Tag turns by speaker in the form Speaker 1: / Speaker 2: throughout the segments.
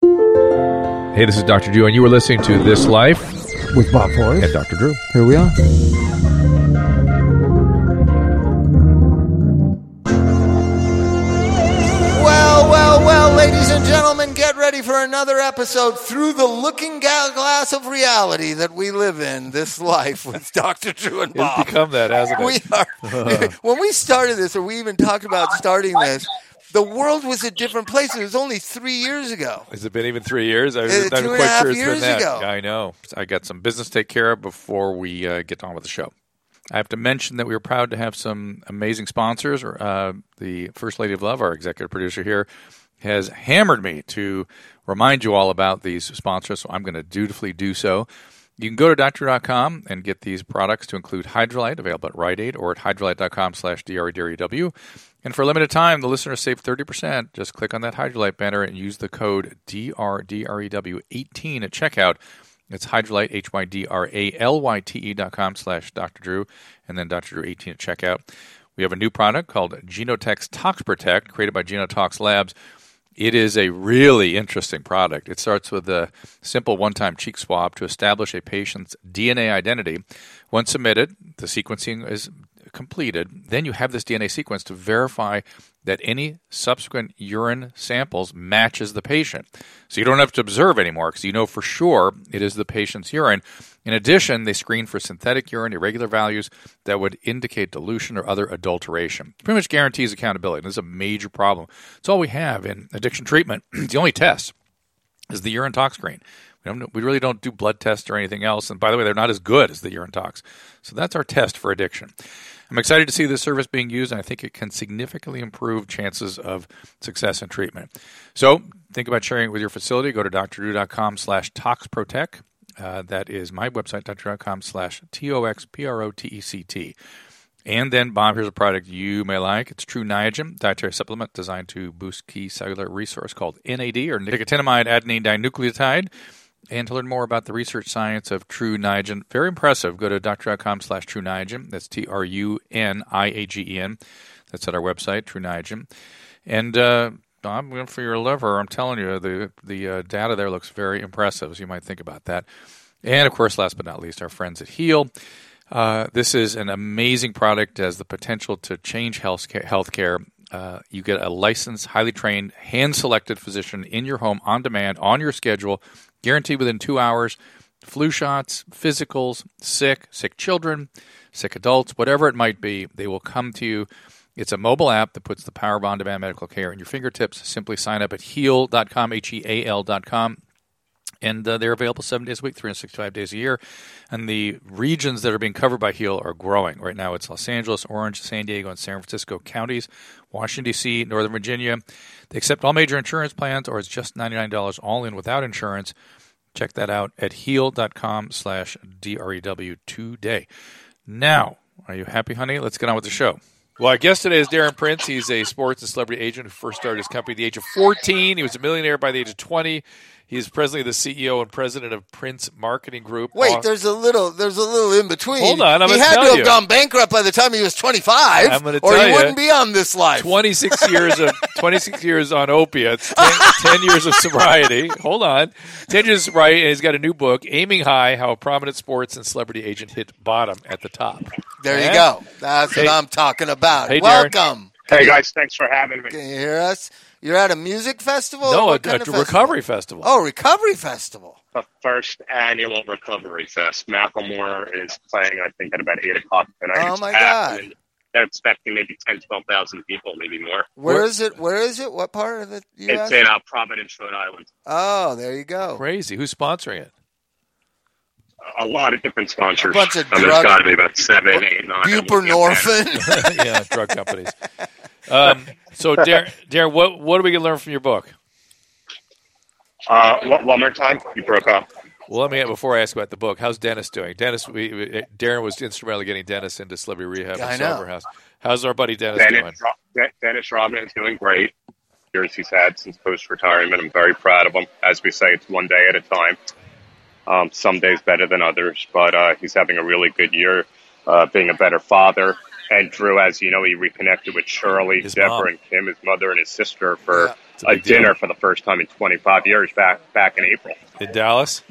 Speaker 1: Hey, this is Dr. Drew, and you were listening to This Life
Speaker 2: with Bob Forrest
Speaker 1: and Dr. Drew.
Speaker 2: Here we are.
Speaker 3: Well, well, well, ladies and gentlemen, get ready for another episode through the looking glass of reality that we live in, this life with Dr. Drew and Bob.
Speaker 1: It's become that, hasn't it?
Speaker 3: We are. when we started this, or we even talked about starting this, the world was a different place. It was only three years ago.
Speaker 1: Has it been even three years? I,
Speaker 3: Uh,
Speaker 1: I'm
Speaker 3: two and a
Speaker 1: quite
Speaker 3: half
Speaker 1: sure it's been that.
Speaker 3: ago.
Speaker 1: I know. I got some business to take care of before we uh, get on with the show. I have to mention that we are proud to have some amazing sponsors. Uh, the First Lady of Love, our executive producer here, has hammered me to remind you all about these sponsors, so I'm going to dutifully do so. You can go to doctor.com and get these products to include Hydralyte, available at Rite Aid or at hydralyte.com slash. And for a limited time, the listeners save 30%. Just click on that Hydralyte banner and use the code DRDREW18 at checkout. It's Hydralyte, H-Y-D-R-A-L-Y-T-E dot com slash Dr. Drew, and then Dr. Drew 18 at checkout. We have a new product called Genotox Tox Protect, created by Genotox Labs. It is a really interesting product. It starts with a simple one time cheek swab to establish a patient's DNA identity. Once submitted, the sequencing is completed. Then you have this DNA sequence to verify that any subsequent urine samples matches the patient. So you don't have to observe anymore because you know for sure it is the patient's urine. In addition, they screen for synthetic urine, irregular values that would indicate dilution or other adulteration. Pretty much guarantees accountability. This is a major problem. It's all we have in addiction treatment. the only test is the urine tox screen. We, don't, we really don't do blood tests or anything else. And by the way, they're not as good as the urine tox. So that's our test for addiction. I'm excited to see this service being used, and I think it can significantly improve chances of success in treatment. So think about sharing it with your facility. Go to drdrew.com slash toxprotect. Uh, that is my website, drdrew.com slash T-O-X-P-R-O-T-E-C-T. And then, Bob, here's a product you may like. It's True Niagen, dietary supplement designed to boost key cellular resource called NAD, or nicotinamide adenine dinucleotide. And to learn more about the research science of True Niagen, very impressive. Go to doctor.com slash True Niagen. That's T R U N I A G E N. That's at our website, True Niagen. And uh, for your liver. I'm telling you, the the uh, data there looks very impressive. So you might think about that. And of course, last but not least, our friends at Heal. Uh, this is an amazing product. Has the potential to change health healthcare. Uh, you get a licensed, highly trained, hand-selected physician in your home on demand, on your schedule, guaranteed within two hours. Flu shots, physicals, sick, sick children, sick adults, whatever it might be, they will come to you. It's a mobile app that puts the power of on-demand medical care in your fingertips. Simply sign up at heal.com, H-E-A-L.com. And uh, they're available seven days a week, 365 days a year. And the regions that are being covered by HEAL are growing. Right now, it's Los Angeles, Orange, San Diego, and San Francisco counties, Washington, D.C., Northern Virginia. They accept all major insurance plans, or it's just $99 all in without insurance. Check that out at heal.com slash DREW today. Now, are you happy, honey? Let's get on with the show. Well, our guest today is Darren Prince. He's a sports and celebrity agent who first started his company at the age of 14. He was a millionaire by the age of 20. He is presently the CEO and president of Prince Marketing Group.
Speaker 3: Wait, there's a little, there's a little in between.
Speaker 1: Hold on, I'm
Speaker 3: he had to have
Speaker 1: you.
Speaker 3: gone bankrupt by the time he was 25,
Speaker 1: I'm gonna
Speaker 3: or
Speaker 1: tell
Speaker 3: he
Speaker 1: you.
Speaker 3: wouldn't be on this life.
Speaker 1: 26 years of 26 years on opiates, 10, 10 years of sobriety. Hold on, 10 years right, and he's got a new book, "Aiming High: How a Prominent Sports and Celebrity Agent Hit Bottom at the Top."
Speaker 3: There
Speaker 1: Yeah?
Speaker 3: you go. That's
Speaker 1: Hey.
Speaker 3: what I'm talking about.
Speaker 1: Hey, Darren.
Speaker 3: Welcome.
Speaker 4: Hey guys, thanks for having me.
Speaker 3: Can you hear us? You're at a music festival?
Speaker 1: no, a, a
Speaker 3: festival?
Speaker 1: recovery festival.
Speaker 3: Oh, recovery festival.
Speaker 2: The first annual Recovery Fest. Macklemore is playing, I think, at about 8 o'clock tonight.
Speaker 3: Oh,
Speaker 2: It's
Speaker 3: my God.
Speaker 2: They're expecting maybe 10, 12,000 people, maybe more.
Speaker 3: Where
Speaker 1: Where-
Speaker 3: is it? Where is it? What part of the U.S.?
Speaker 2: It's in uh, Providence, Rhode Island.
Speaker 3: oh, there you go.
Speaker 1: Crazy. Who's sponsoring it?
Speaker 2: A lot of different sponsors.
Speaker 3: A bunch of
Speaker 2: and there's
Speaker 3: drug-
Speaker 2: got to be about seven, eight, nine.
Speaker 3: Buprenorphine.
Speaker 1: yeah, drug companies. Um, so, Darren, Darren, what what are we gonna learn from your book?
Speaker 2: Uh, one, one more time. You broke up.
Speaker 1: Well, let me before I ask about the book. How's Dennis doing? Dennis, we, we Darren was instrumental in getting Dennis into celebrity rehab
Speaker 3: I
Speaker 1: and
Speaker 3: know.
Speaker 1: sober house. How's our buddy Dennis doing?
Speaker 2: Dennis, Ro- De- Dennis Rodman is doing great. Years he's had since post retirement. I'm very proud of him. As we say, it's one day at a time. Um, some days better than others, but uh, he's having a really good year, uh, being a better father. And Drew, as you know, he reconnected with Shirley,
Speaker 1: His
Speaker 2: Deborah,
Speaker 1: mom.
Speaker 2: and Kim, his mother and his sister, for
Speaker 3: Yeah.
Speaker 1: A
Speaker 2: a,
Speaker 1: big deal.
Speaker 2: dinner for the first time in 25 years back back in April.
Speaker 1: In Dallas?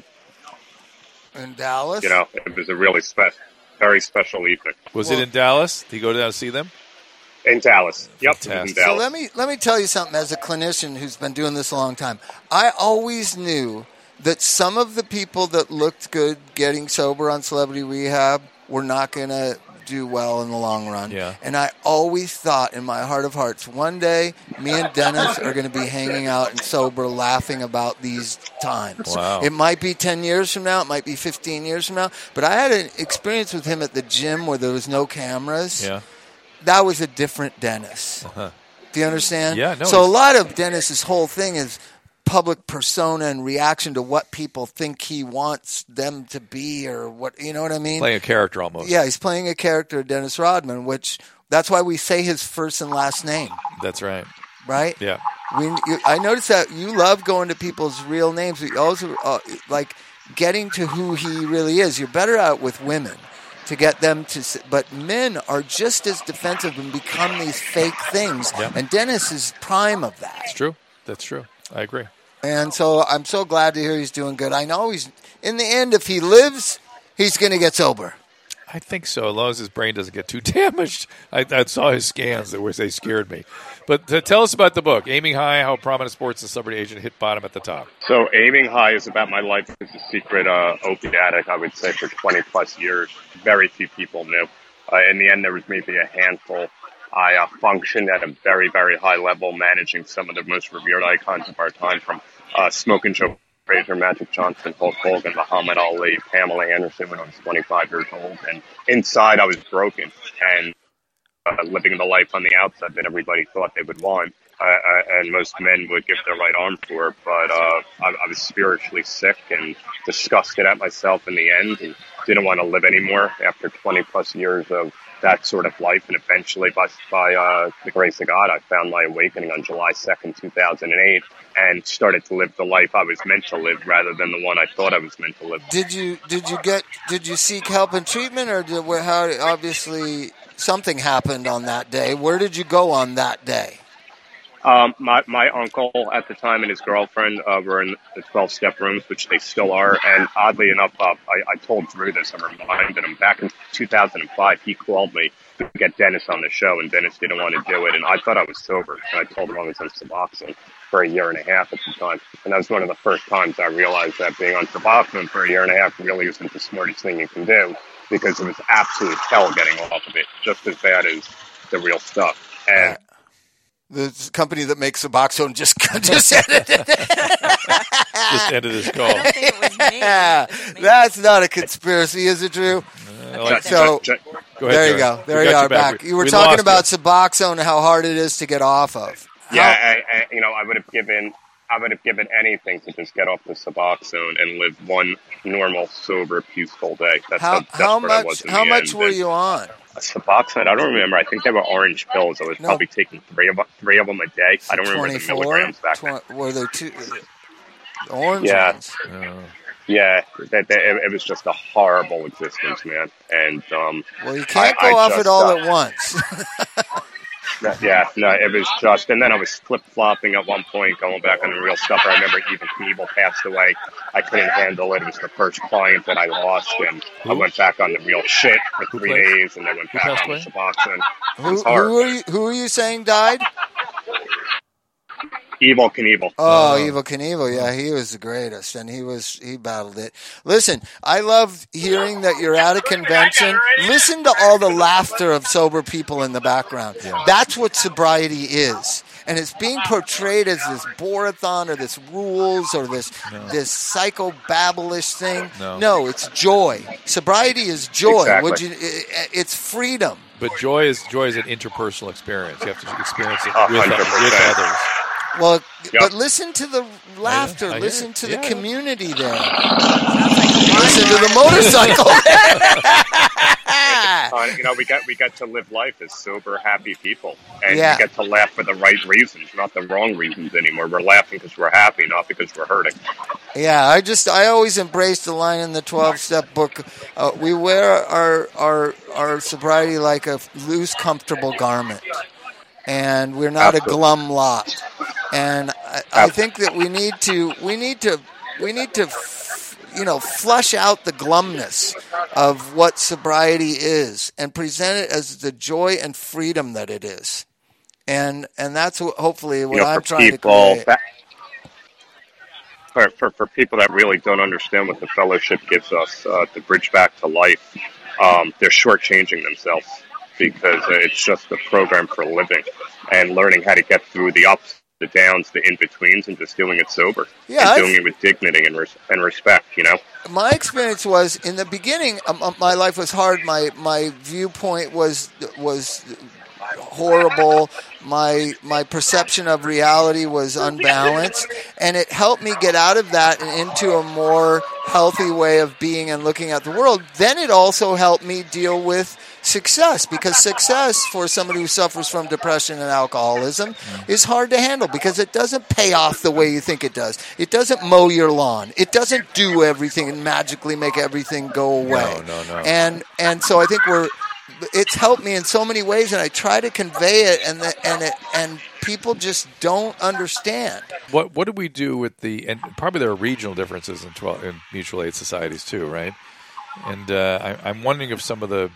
Speaker 3: in Dallas.
Speaker 2: You know, it was a really special, very special evening
Speaker 1: Was
Speaker 3: Well-
Speaker 1: it in Dallas? Did you go down to see them?
Speaker 2: in Dallas. Yep, in
Speaker 1: Fantastic.
Speaker 3: So let me let me tell you something. As a clinician who's been doing this a long time, I always knew that some of the people that looked good getting sober on celebrity rehab were not going to do well in the long run.
Speaker 1: Yeah.
Speaker 3: And I always thought in my heart of hearts, one day me and Dennis are going to be hanging out and sober, laughing about these times.
Speaker 1: Wow.
Speaker 3: It might be ten years from now. It might be fifteen years from now. But I had an experience with him at the gym where there was no cameras
Speaker 1: Yeah.
Speaker 3: that was a different Dennis.
Speaker 1: Uh-huh.
Speaker 3: Do you understand?
Speaker 1: Yeah, no,
Speaker 3: So a lot of Dennis's whole thing is public persona and reaction to what people think he wants them to be, or what you know what I mean?
Speaker 1: Playing a character almost.
Speaker 3: yeah, he's playing a character, Dennis Rodman, which that's why we say his first and last name,
Speaker 1: That's right.
Speaker 3: right?
Speaker 1: Yeah.
Speaker 3: We, you, I noticed that you love going to people's real names, but you also uh, like getting to who he really is. You're better out with women to get them to, but men are just as defensive and become these fake things.
Speaker 1: Yeah.
Speaker 3: And Dennis is prime of that.
Speaker 1: It's true. That's true. I agree.
Speaker 3: And so I'm so glad to hear he's doing good. I know he's in the end, if he lives, he's going to get sober.
Speaker 1: I think so, as long as his brain doesn't get too damaged. I, I saw his scans that were they scared me. But to tell us about the book, Aiming High: How Prominent Sports and Celebrity Agent Hit Bottom at the Top.
Speaker 2: So aiming high is about my life as a secret uh, opiate addict. I would say for 20 plus years, very few people knew. Uh, in the end, there was maybe a handful. I uh, functioned at a very, very high level, managing some of the most revered icons of our time, from uh, Smoking Joe Frazier, Magic Johnson, Hulk Hogan, Muhammad Ali, Pamela Anderson when I was 25 years old. And inside, I was broken and uh, living the life on the outside that everybody thought they would want. Uh, uh, and most men would give their right arm for, it, but uh, I, I was spiritually sick and disgusted at myself in the end, and didn't want to live anymore after 20 plus years of that sort of life. And eventually, by by uh, the grace of God, I found my awakening on July 2nd, 2008, and started to live the life I was meant to live, rather than the one I thought I was meant to live.
Speaker 3: Did you did you get did you seek help and treatment, or did, how obviously something happened on that day? Where did you go on that day?
Speaker 2: Um, my my uncle at the time and his girlfriend uh, were in the twelve step rooms, which they still are. And oddly enough, uh, I, I told Drew this. I reminded him back in 2005. He called me to get Dennis on the show, and Dennis didn't want to do it. And I thought I was sober, and I told him I was on Suboxone for a year and a half at the time. And that was one of the first times I realized that being on Suboxone for a year and a half really isn't the smartest thing you can do because it was absolute hell getting off of it, just as bad as the real stuff. And
Speaker 3: The company that makes Suboxone just just ended
Speaker 1: Just ended this call.
Speaker 4: it was me.
Speaker 3: Yeah, that's not a conspiracy, is it, Drew?
Speaker 1: Uh, I like-
Speaker 3: So-
Speaker 2: Ju- ju-
Speaker 1: go ahead,
Speaker 3: there you
Speaker 1: Darren.
Speaker 3: go. There
Speaker 1: We
Speaker 3: you are back.
Speaker 1: We-
Speaker 3: You were
Speaker 1: we
Speaker 3: talking about
Speaker 1: you.
Speaker 3: Suboxone and how hard it is to get off of.
Speaker 2: Yeah, I, I, you know, I would have given, I would have given anything to just get off the Suboxone and live one normal, sober, peaceful day. That's how,
Speaker 3: How how much
Speaker 2: was.
Speaker 3: how much
Speaker 2: end.
Speaker 3: were
Speaker 2: And
Speaker 3: you on?
Speaker 2: A Suboxone, I don't remember. I think they were orange pills. I was
Speaker 3: No.
Speaker 2: probably taking three of three of them a day. I don't remember the
Speaker 3: 24?
Speaker 2: milligrams back then.
Speaker 3: Were there two orange
Speaker 2: Yeah.
Speaker 3: ones?
Speaker 1: Oh.
Speaker 2: Yeah, that, that, it, it was just a horrible existence, man. And um,
Speaker 3: Well, you can't
Speaker 2: I-
Speaker 3: go
Speaker 2: I
Speaker 3: off
Speaker 2: just,
Speaker 3: it all
Speaker 2: uh,
Speaker 3: at once.
Speaker 2: That- Yeah, no, it was just, and then I was flip flopping at one point, going back on the real stuff. I remember Evel Knievel passed away. I couldn't handle it. It was the first client that I lost, and I went back on the real shit for three days, and then went back
Speaker 1: passed
Speaker 2: on the
Speaker 1: away?
Speaker 2: Suboxone.
Speaker 3: Who, who are you? Who are you saying died?
Speaker 2: Evel Knievel.
Speaker 3: Oh, uh, Evel Knievel, yeah, he was the greatest, and he was he battled it. Listen, I love hearing that you're at a convention. Listen to all the laughter of sober people in the background. That's what sobriety is, and it's being portrayed as this borathon or this rules or this this psychobabblish thing.
Speaker 1: No.
Speaker 3: it's joy. Sobriety is joy.
Speaker 2: Exactly.
Speaker 3: Would you? i- It's freedom.
Speaker 1: But joy is joy is an interpersonal experience. You have to experience it with, with others.
Speaker 3: Well,
Speaker 2: Yep.
Speaker 3: but listen to the laughter.
Speaker 1: I hear
Speaker 3: listen to
Speaker 1: Yeah.
Speaker 3: the community there. listen to the motorcycle.
Speaker 2: Uh, you know, we got we get to live life as sober, happy people, and
Speaker 3: Yeah.
Speaker 2: we get to laugh for the right reasons, not the wrong reasons anymore. We're laughing because we're happy, not because we're hurting.
Speaker 3: yeah, I just I always embrace the line in the twelve step book. Uh, we wear our our our sobriety like a loose, comfortable garment, and we're not a glum lot. And I, I think that we need to we need to we need to f- you know flush out the glumness of what sobriety is and present it as the joy and freedom that it is. And and that's what, hopefully what
Speaker 2: you know,
Speaker 3: I'm trying
Speaker 2: people
Speaker 3: to create.
Speaker 2: that, for, for for people that really don't understand what the fellowship gives us uh, to bridge back to life, um, they're shortchanging themselves because it's just a program for living and learning how to get through the ups, the downs, the in betweens, and just doing it sober
Speaker 3: Yeah,
Speaker 2: and
Speaker 3: I've-
Speaker 2: doing it with dignity and res- and respect. You know.
Speaker 3: my experience was in the beginning um, um, my life was hard my my viewpoint was was horrible my my perception of reality was unbalanced and it helped me get out of that and into a more healthy way of being and looking at the world then it also helped me deal with success because success for somebody who suffers from depression and alcoholism is hard to handle because it doesn't pay off the way you think it does. It doesn't mow your lawn. It doesn't do everything and magically make everything go away.
Speaker 1: no, no. no.
Speaker 3: And and so I think we're it's helped me in so many ways and I try to convey it and the, and it and people just don't understand.
Speaker 1: What what do we do with the and probably there are regional differences in, 12, in mutual aid societies too, right? And uh, I, I'm wondering if some of the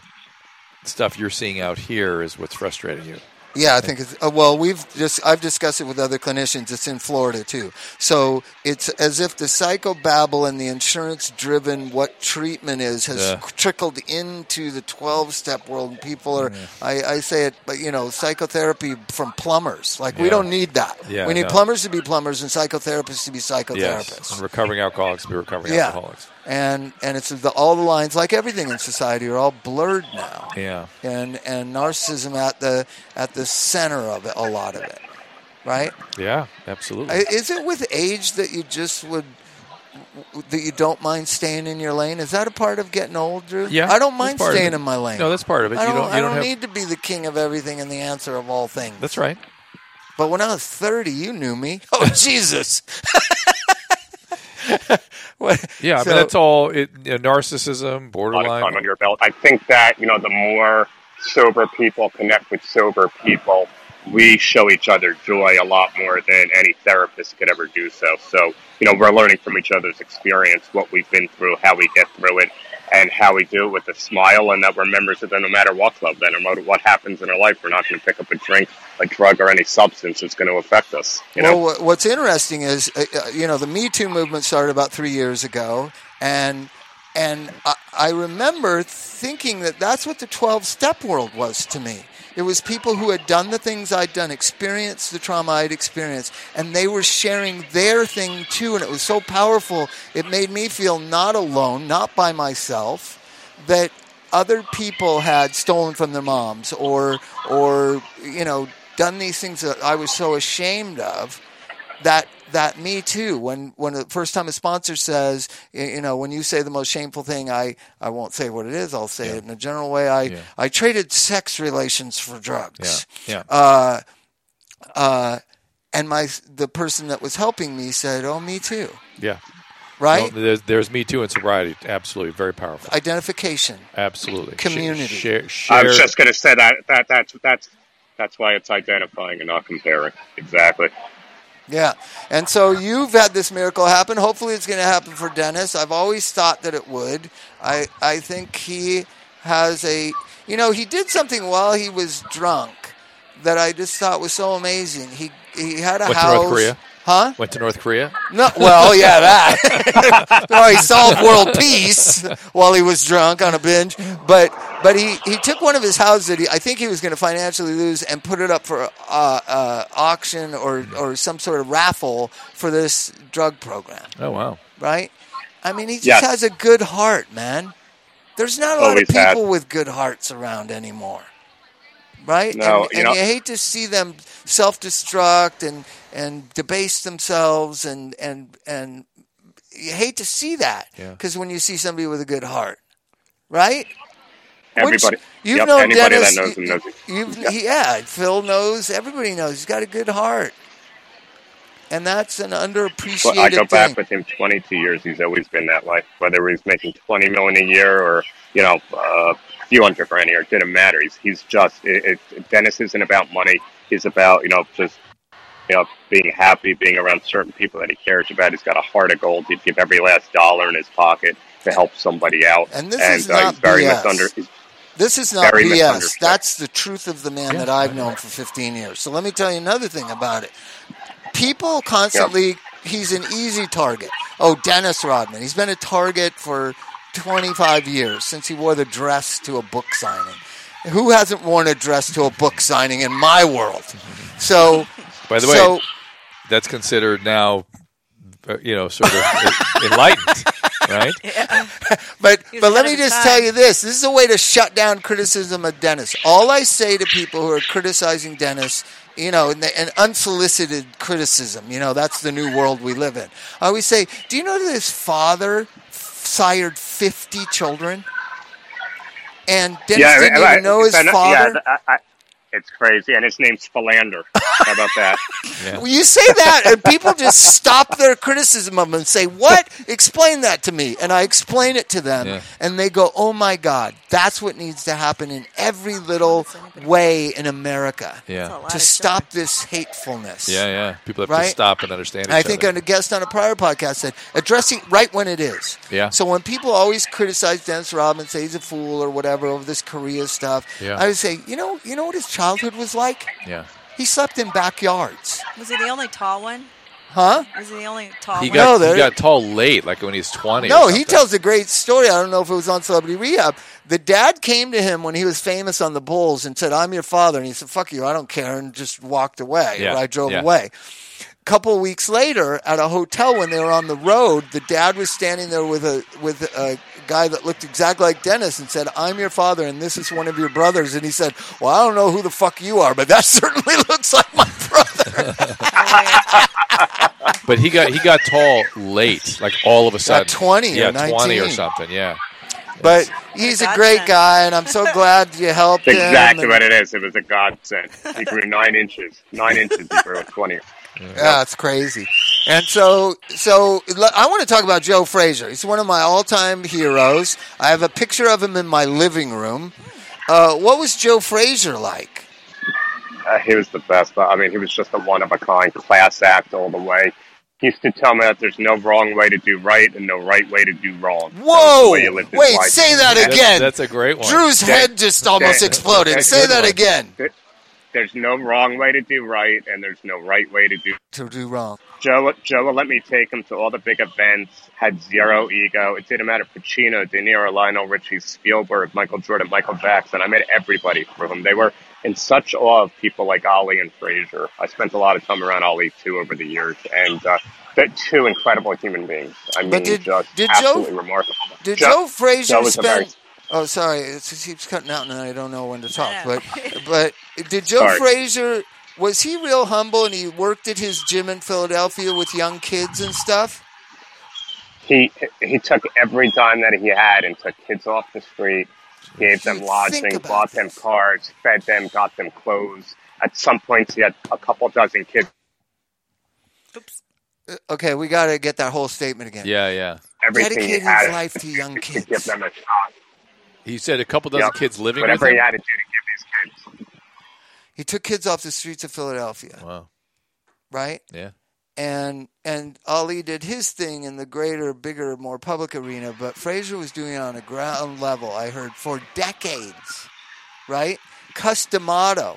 Speaker 1: stuff you're seeing out here is what's frustrating you.
Speaker 3: Yeah, I think it's uh, well. We've just I've discussed it with other clinicians. It's in Florida too, so it's as if the psychobabble and the insurance-driven what treatment is has
Speaker 1: Yeah.
Speaker 3: trickled into the twelve-step world. And people are, I, I say it, but you know, psychotherapy from plumbers. Like we don't need that.
Speaker 1: Yeah,
Speaker 3: we need
Speaker 1: no.
Speaker 3: plumbers to be plumbers and psychotherapists to be
Speaker 1: Yes,
Speaker 3: psychotherapists.
Speaker 1: and recovering alcoholics to be recovering
Speaker 3: Yeah.
Speaker 1: alcoholics.
Speaker 3: And and it's the, all the lines, like everything in society, are all blurred now
Speaker 1: Yeah,
Speaker 3: and and narcissism at the at the center of it, a lot of it, right?
Speaker 1: yeah, absolutely.
Speaker 3: Is it with age that you just would that you don't mind staying in your lane? Is that a part of getting old, Drew?
Speaker 1: Yeah,
Speaker 3: I don't mind staying in my lane.
Speaker 1: No, that's part of it.
Speaker 3: I
Speaker 1: You
Speaker 3: don't.
Speaker 1: don't- you
Speaker 3: I
Speaker 1: don't
Speaker 3: don't
Speaker 1: have-
Speaker 3: need to be the king of everything and the answer of all things.
Speaker 1: That's right.
Speaker 3: But when I was thirty, you knew me. Oh Jesus! What-
Speaker 1: Yeah, I
Speaker 3: so-
Speaker 1: mean that's all. It, you know, narcissism,
Speaker 2: a lot of
Speaker 1: borderline.
Speaker 2: time on your belt. I think that you know the more sober people connect with sober people, we show each other joy a lot more than any therapist could ever do so. So you know we're learning from each other's experience, what we've been through, how we get through it, and how we do it with a smile, and that we're members of the no matter what club. Then no matter what happens in our life, we're not going to pick up a drink, a drug, or any substance that's going to affect us. You know.
Speaker 3: well, what's interesting is, uh, uh, you know, the Me Too movement started about three years ago, and and I, I remember thinking that that's what the twelve step world was to me. It was people who had done the things I'd done, experienced the trauma I'd experienced, and they were sharing their thing too. And it was so powerful. It made me feel not alone, not by myself, that other people had stolen from their moms or or you know done these things that I was so ashamed of that that me too when when the first time a sponsor says you know when you say the most shameful thing I I won't say what it is I'll say it in a general way I
Speaker 1: Yeah.
Speaker 3: I traded sex relations for drugs
Speaker 1: Yeah,
Speaker 3: uh uh and my the person that was helping me said oh me too
Speaker 1: yeah.
Speaker 3: right
Speaker 1: Well, there's, there's Me Too and sobriety. Absolutely, very powerful.
Speaker 3: identification
Speaker 1: Absolutely, Sh-
Speaker 3: Community.
Speaker 1: Share,
Speaker 2: I was just going to say that that that's that's that's why it's identifying and not comparing. Exactly.
Speaker 3: Yeah. And so you've had this miracle happen. Hopefully it's going to happen for Dennis. I've always thought that it would. I I think he has a you know, he did something while he was drunk that I just thought was so amazing. He he had a
Speaker 1: to
Speaker 3: house.
Speaker 1: North Korea?
Speaker 3: Huh?
Speaker 1: Went to North Korea.
Speaker 3: No, well, yeah, that. well, he solved world peace while he was drunk on a binge. But but he, he took one of his houses that he, I think he was going to financially lose and put it up for uh, uh, auction or or some sort of raffle for this drug program.
Speaker 1: Oh wow.
Speaker 3: Right? I mean, he just
Speaker 2: Yes.
Speaker 3: has a good heart, man. There's not a lot of
Speaker 2: Always had.
Speaker 3: people with good hearts around anymore. Right?
Speaker 2: No,
Speaker 3: and,
Speaker 2: you
Speaker 3: and
Speaker 2: know-
Speaker 3: you hate to see them self-destruct and and debase themselves and and and you hate to see that
Speaker 1: Yeah.
Speaker 3: because when you see somebody with a good heart, right? Which
Speaker 2: Everybody,
Speaker 3: you've
Speaker 2: yep,
Speaker 3: known
Speaker 2: anybody
Speaker 3: Dennis.
Speaker 2: that knows him knows him.
Speaker 3: You've, yeah, Phil knows. Everybody knows he's got a good heart, and that's an underappreciated
Speaker 2: Well, I go
Speaker 3: thing.
Speaker 2: back with him 22 years. He's always been that way. Whether he's making 20 million a year or you know uh, a few hundred grand a year, it didn't matter. He's he's just it, it, Dennis isn't about money. He's about you know just you know being happy, being around certain people that he cares about. He's got a heart of gold. He'd give every last dollar in his pocket to help somebody out.
Speaker 3: And this
Speaker 2: and
Speaker 3: is
Speaker 2: uh,
Speaker 3: not
Speaker 2: he's very
Speaker 3: BS.
Speaker 2: misunder- he's
Speaker 3: This is not BS. That's the truth of the man that I've known for 15 years. So let me tell you another thing about it. People constantly, he's an easy target. Oh, Dennis Rodman. He's been a target for 25 years since he wore the dress to a book signing. Who hasn't worn a dress to a book signing in my world? So,
Speaker 1: By the way,
Speaker 3: so
Speaker 1: that's considered now, uh, you know, sort of enlightened, right?
Speaker 3: But
Speaker 4: He
Speaker 3: but let me just
Speaker 4: time.
Speaker 3: tell you this: this is a way to shut down criticism of Dennis. All I say to people who are criticizing Dennis, you know, and, and unsolicited criticism, you know, that's the new world we live in. I always say, do you know that his father sired fifty children? And Dennis didn't
Speaker 2: right.
Speaker 3: even know his
Speaker 2: I
Speaker 3: father.
Speaker 2: Yeah, I, I, it's crazy, and his name's Philander. How about that?
Speaker 3: Well, you say that, and people just stop their criticism of him and say, "What? Explain that to me." And I explain it to them,
Speaker 1: Yeah.
Speaker 3: and they go, "Oh my God, that's what needs to happen in every little way in America
Speaker 1: Yeah,
Speaker 3: to stop this hatefulness."
Speaker 1: yeah, yeah. People have
Speaker 3: Right?
Speaker 1: to stop and understand each
Speaker 3: I think
Speaker 1: other.
Speaker 3: a guest on a prior podcast said addressing right when it is.
Speaker 1: Yeah.
Speaker 3: So when people always criticize Dennis Rodman, say he's a fool or whatever over this Korea stuff,
Speaker 1: Yeah.
Speaker 3: I would say, you know, you know what his childhood was like?
Speaker 1: yeah.
Speaker 3: He slept in backyards,
Speaker 4: Was he the only tall one?
Speaker 3: huh?
Speaker 4: Was he the only tall
Speaker 1: He
Speaker 4: one?
Speaker 1: got
Speaker 3: No,
Speaker 1: he got tall late, like when he was twenty. or
Speaker 3: No, he tells a great story. I don't know if it was on Celebrity Rehab. The dad came to him when he was famous on the Bulls and said, "I'm your father," and he said, "Fuck you, I don't care," and just walked away.
Speaker 1: Yeah,
Speaker 3: Or I drove
Speaker 1: yeah.
Speaker 3: away. Couple weeks later, at a hotel when they were on the road, the dad was standing there with a with a guy that looked exactly like Dennis and said, "I'm your father, and this is one of your brothers." And he said, "Well, I don't know who the fuck you are, but that certainly looks like my brother."
Speaker 1: But he got he got tall late, like all of a sudden.
Speaker 3: 20 or
Speaker 1: yeah, twenty or something. Yeah,
Speaker 3: But he's a
Speaker 4: godsend.
Speaker 3: great guy, and I'm so glad you helped
Speaker 2: That's
Speaker 3: him.
Speaker 2: exactly
Speaker 3: and-
Speaker 2: what it is. It was a godsend. He grew nine inches. Nine inches he grew at 20.
Speaker 3: Yeah, it's crazy. And so, so I want to talk about Joe Frazier. He's one of my all-time heroes. I have a picture of him in my living room. Uh, what was Joe Frazier like?
Speaker 2: Uh, he was the best. I mean, he was just a one of a kind class act all the way. He used to tell me that there's no wrong way to do right and no right way to do wrong. That was the
Speaker 3: Whoa!
Speaker 2: way he lived his
Speaker 3: Wait, say that
Speaker 1: That's-
Speaker 3: again.
Speaker 1: That's, a great one.
Speaker 3: Drew's head just almost
Speaker 2: that-
Speaker 3: exploded.
Speaker 2: that's
Speaker 3: Say that
Speaker 1: one.
Speaker 3: again.
Speaker 2: There's no wrong way to do right and there's no right way to do
Speaker 3: To do wrong.
Speaker 2: Joe, Joe will let me take him to all the big events. Had zero ego. It didn't matter. Pacino, De Niro, Lionel Richie, Spielberg, Michael Jordan, Michael Jackson. I met everybody through him. They were in such awe of people like Ali and Frazier. I spent a lot of time around Ali too over the years, and uh, they're two incredible human beings. I mean,
Speaker 3: But did-
Speaker 2: just
Speaker 3: did Joe-
Speaker 2: absolutely remarkable.
Speaker 3: Did Joe, Frazier
Speaker 2: Joe was
Speaker 3: spend? Oh, sorry, it just keeps cutting out, and I don't know when to talk.
Speaker 4: I
Speaker 3: But, but did Joe
Speaker 2: Sorry.
Speaker 3: Frazier? Was he real humble, and he worked at his gym in Philadelphia with young kids and stuff?
Speaker 2: He he took every dime that he had and took kids off the street, gave them lodging,
Speaker 3: about
Speaker 2: bought them
Speaker 3: this.
Speaker 2: cars, fed them, got them clothes. At some points, he had a couple dozen kids.
Speaker 4: Oops.
Speaker 3: Uh, okay, we got to get that whole statement again.
Speaker 1: Yeah, yeah.
Speaker 2: Everything he
Speaker 3: Dedicated
Speaker 2: had
Speaker 3: his life to young
Speaker 2: to
Speaker 3: kids.
Speaker 2: give them a shot.
Speaker 1: He said a couple dozen
Speaker 2: Yep.
Speaker 1: kids living
Speaker 2: Whatever
Speaker 1: with
Speaker 2: he
Speaker 1: him.
Speaker 2: had to do to give these kids.
Speaker 3: He took kids off the streets of Philadelphia,
Speaker 1: Wow.
Speaker 3: right?
Speaker 1: Yeah.
Speaker 3: And and Ali did his thing in the greater, bigger, more public arena, but Frazier was doing it on a ground level. I heard for decades, right? Cus D'Amato.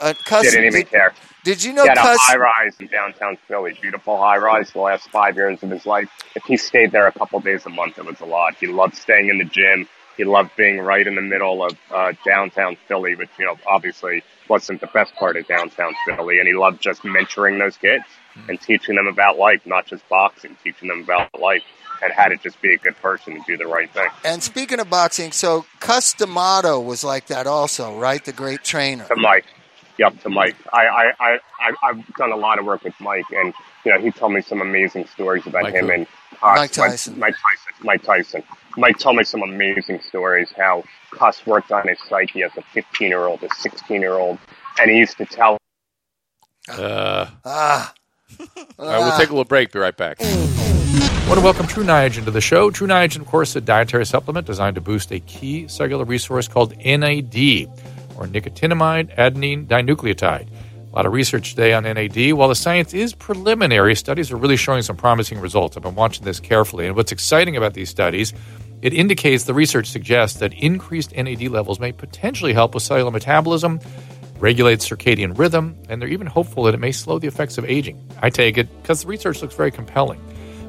Speaker 3: Uh, custom,
Speaker 2: Didn't even
Speaker 3: did,
Speaker 2: care.
Speaker 3: Did you know
Speaker 2: He had a high rise in downtown Philly, beautiful high rise. The last five years of his life, if he stayed there a couple days a month, it was a lot. He loved staying in the gym. He loved being right in the middle of uh, downtown Philly, which you know obviously wasn't the best part of downtown Philly. And he loved just mentoring those kids and teaching them about life, not just boxing, teaching them about life and how to just be a good person and do the right thing.
Speaker 3: And speaking of boxing, so Cus D'Amato was like that also, right? The great trainer.
Speaker 2: to Mike. Yep, to Mike. I, I, I, I, I've done a lot of work with Mike, and you know, he told me some amazing stories about
Speaker 1: Mike
Speaker 2: him
Speaker 1: who?
Speaker 2: and uh,
Speaker 3: Mike Tyson.
Speaker 2: Mike Tyson. Mike Tyson. Mike told me some amazing stories how Cus worked on his psyche as a 15 year old, a 16 year old, and he used to tell
Speaker 1: Uh,
Speaker 3: Ah.
Speaker 1: all right, we'll take a little break. Be right back. I want to welcome True Niagen to the show. True Niagen, of course, is a dietary supplement designed to boost a key cellular resource called NAD, or nicotinamide adenine dinucleotide. A lot of research today on NAD. While the science is preliminary, studies are really showing some promising results. I've been watching this carefully, and what's exciting about these studies, it indicates the research suggests that increased NAD levels may potentially help with cellular metabolism, regulate circadian rhythm, and they're even hopeful that it may slow the effects of aging. I take it because the research looks very compelling.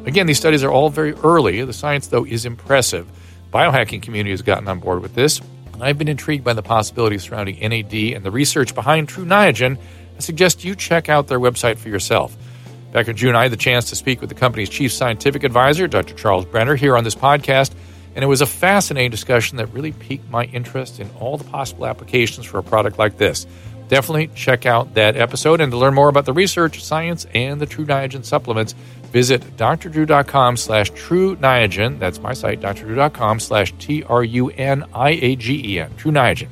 Speaker 1: Again, these studies are all very early. The science, though, is impressive. Biohacking community has gotten on board with this. I've been intrigued by the possibilities surrounding NAD and the research behind True Niagen. I suggest you check out their website for yourself. Back in June, I had the chance to speak with the company's chief scientific advisor, Dr. Charles Brenner, here on this podcast, and it was a fascinating discussion that really piqued my interest in all the possible applications for a product like this. Definitely check out that episode, and to learn more about the research, science, and the True Niagen supplements, visit drdrew.com slash true niagen. That's my site, drdrew.com slash T R U N I A G E N. True Niagen.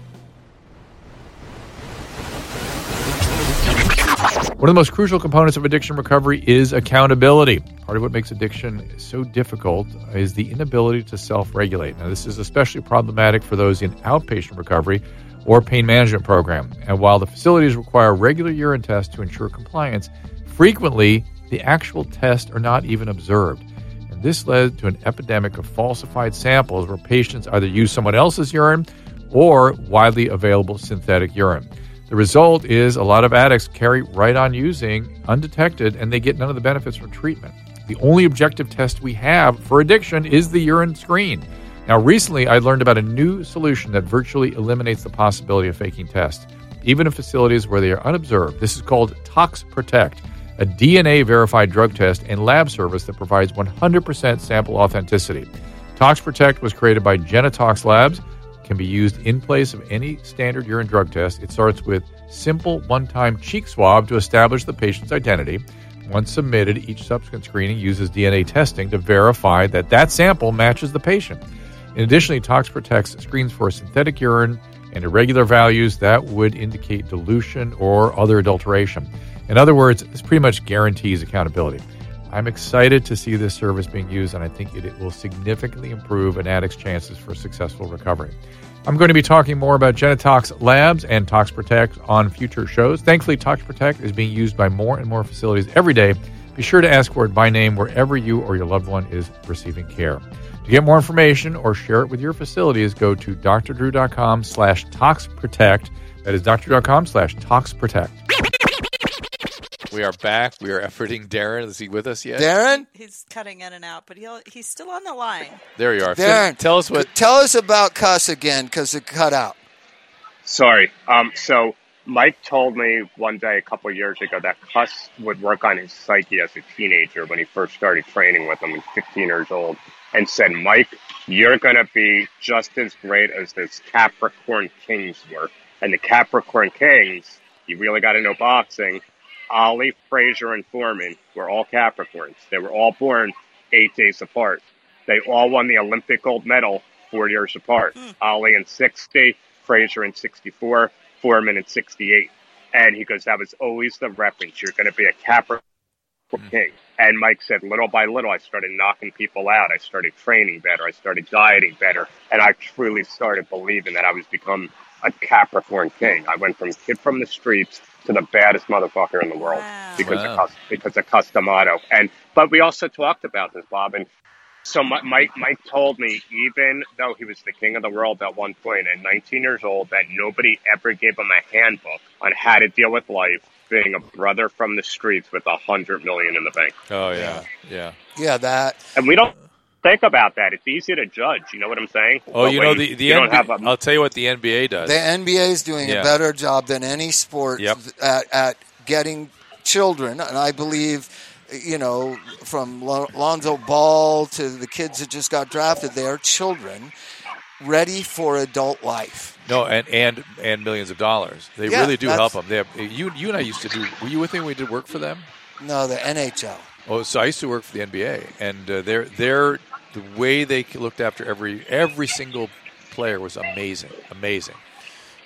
Speaker 1: One of the most crucial components of addiction recovery is accountability. Part of what makes addiction so difficult is the inability to self regulate. Now, this is especially problematic for those in outpatient recovery or pain management program. And while the facilities require regular urine tests to ensure compliance, frequently the actual tests are not even observed. And this led to an epidemic of falsified samples where patients either use someone else's urine or widely available synthetic urine. The result is a lot of addicts carry right on using undetected and they get none of the benefits from treatment. The only objective test we have for addiction is the urine screen. Now, recently I learned about a new solution that virtually eliminates the possibility of faking tests, even in facilities where they are unobserved. This is called Tox Protect, a DNA verified drug test and lab service that provides 100% sample authenticity. Tox Protect was created by Genotox Labs can be used in place of any standard urine drug test. It starts with simple one-time cheek swab to establish the patient's identity. Once submitted, each subsequent screening uses DNA testing to verify that that sample matches the patient. In addition, Tox Protects screens for synthetic urine and irregular values that would indicate dilution or other adulteration. In other words, this pretty much guarantees accountability. I'm excited to see this service being used, and I think it, will significantly improve an addict's chances for successful recovery. I'm going to be talking more about Genotox Labs and Tox Protect on future shows. Thankfully, Tox Protect is being used by more and more facilities every day. Be sure to ask for it by name wherever you or your loved one is receiving care. To get more information or share it with your facilities, go to drdrew.com slash toxprotect. That is drdrew.com slash toxprotect. We are back. We are efforting Darren. Is he with us yet?
Speaker 3: Darren?
Speaker 4: He's cutting in and out, but he'll, he's still on the line.
Speaker 1: There you are.
Speaker 3: Darren.
Speaker 1: Tell us what.
Speaker 3: Tell us about Cus again, because it cut out.
Speaker 2: Sorry. Um, so Mike told me one day a couple of years ago that Cus would work on his psyche as a teenager when he first started training with him, at 15 years old, and said, Mike, you're going to be just as great as those Capricorn Kings were. And the Capricorn Kings, you really got to know boxing. Ali, Frazier, and Foreman were all Capricorns. They were all born eight days apart. They all won the Olympic gold medal four years apart. Hmm. Ali in 60, Frazier in 64, Foreman in 68. And he goes, that was always the reference. You're going to be a Capricorn hmm. king. And Mike said, little by little, I started knocking people out. I started training better. I started dieting better. And I truly started believing that I was become a Capricorn king. I went from kid from the streets to the baddest motherfucker in the world
Speaker 4: Wow.
Speaker 2: because
Speaker 1: Wow.
Speaker 2: of cus- because of Cus D'Amato. And but we also talked about this, Bob. And so Mi- Mike Mike told me even though he was the king of the world at one point at 19 years old, that nobody ever gave him a handbook on how to deal with life, being a brother from the streets with a hundred million in the bank.
Speaker 1: Oh yeah, yeah.
Speaker 3: Yeah, that.
Speaker 2: And we don't think about that. It's easy to judge. You know what I'm saying?
Speaker 1: Oh,
Speaker 2: but
Speaker 1: you know the the
Speaker 2: you
Speaker 1: NBA,
Speaker 2: a,
Speaker 1: I'll tell you what the NBA does.
Speaker 3: The NBA is doing
Speaker 1: Yeah.
Speaker 3: a better job than any sport
Speaker 1: Yep.
Speaker 3: at, at getting children, and I believe, you know, from Lon- Lonzo Ball to the kids that just got drafted, they are children ready for adult life.
Speaker 1: no, and and and millions of dollars. They
Speaker 3: Yeah,
Speaker 1: really do help them. They have, you you and I used to do. Were you with me when we did work for them?
Speaker 3: No, the NHL.
Speaker 1: Oh, so I used to work for the NBA, and uh, they're they're the way they looked after every every single player was amazing, amazing.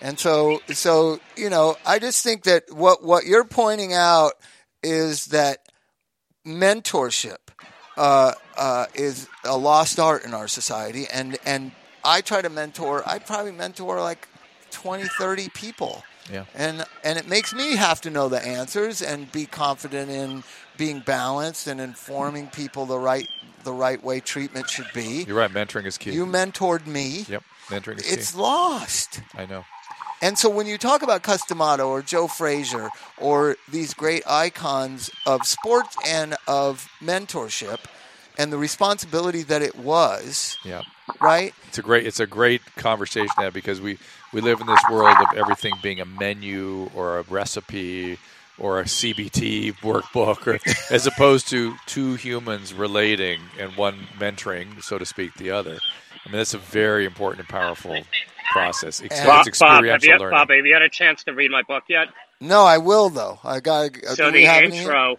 Speaker 3: And so, so you know, I just think that what what you're pointing out is that mentorship uh, uh, is a lost art in our society, and and I try to mentor. I probably mentor like 20, 30 people.
Speaker 1: Yeah.
Speaker 3: And and it makes me have to know the answers and be confident in being balanced and informing people the right the right way treatment should be.
Speaker 1: You're right. Mentoring is key.
Speaker 3: You mentored me.
Speaker 1: yep, mentoring is key.
Speaker 3: It's
Speaker 1: key.
Speaker 3: lost.
Speaker 1: I know.
Speaker 3: And so when you talk about Cus D'Amato or Joe Frazier or these great icons of sports and of mentorship and the responsibility that it was,
Speaker 1: Yeah.
Speaker 3: right?
Speaker 1: It's a great it's a great conversation to have because we, we live in this world of everything being a menu or a recipe or a CBT workbook or as opposed to two humans relating and one mentoring, so to speak, the other. I mean that's a very important and powerful process. It's,
Speaker 2: Bob,
Speaker 1: it's
Speaker 2: Bob, have
Speaker 1: experiential
Speaker 2: you,
Speaker 1: learning.
Speaker 2: Bob, have you had a chance to read my book yet?
Speaker 3: No, I will though. I got.
Speaker 2: So
Speaker 3: do we
Speaker 2: the
Speaker 3: have any-
Speaker 2: intro,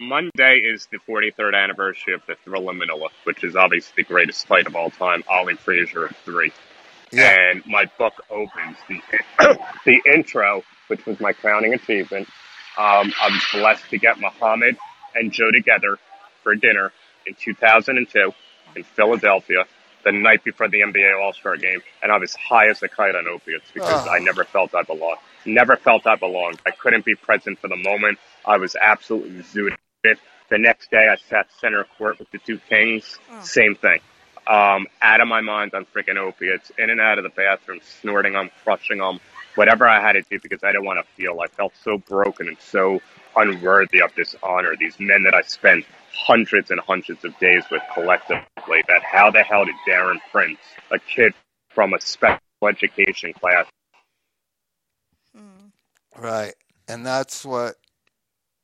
Speaker 2: Monday is the 43rd anniversary of the Thrilla in Manila, which is obviously the greatest fight of all time, Ali Frazier of three.
Speaker 3: Yeah.
Speaker 2: And my book opens the the intro, which was my crowning achievement. Um, I was blessed to get Muhammad and Joe together for dinner in 2002 in Philadelphia, the night before the NBA All Star game, and I was high as a kite on opiates because
Speaker 3: Oh.
Speaker 2: I never felt I belonged. Never felt I belonged. I couldn't be present for the moment. I was absolutely zooted. The next day, I sat center court with the two Kings. Same thing. Um, out of my mind on freaking opiates, in and out of the bathroom, snorting them, crushing them, whatever I had to do because I didn't want to feel. I felt so broken and so unworthy of this honor. These men that I spent hundreds and hundreds of days with collectively. That how the hell did Darren Prince, a kid from a special education class, hmm.
Speaker 3: Right, and that's what.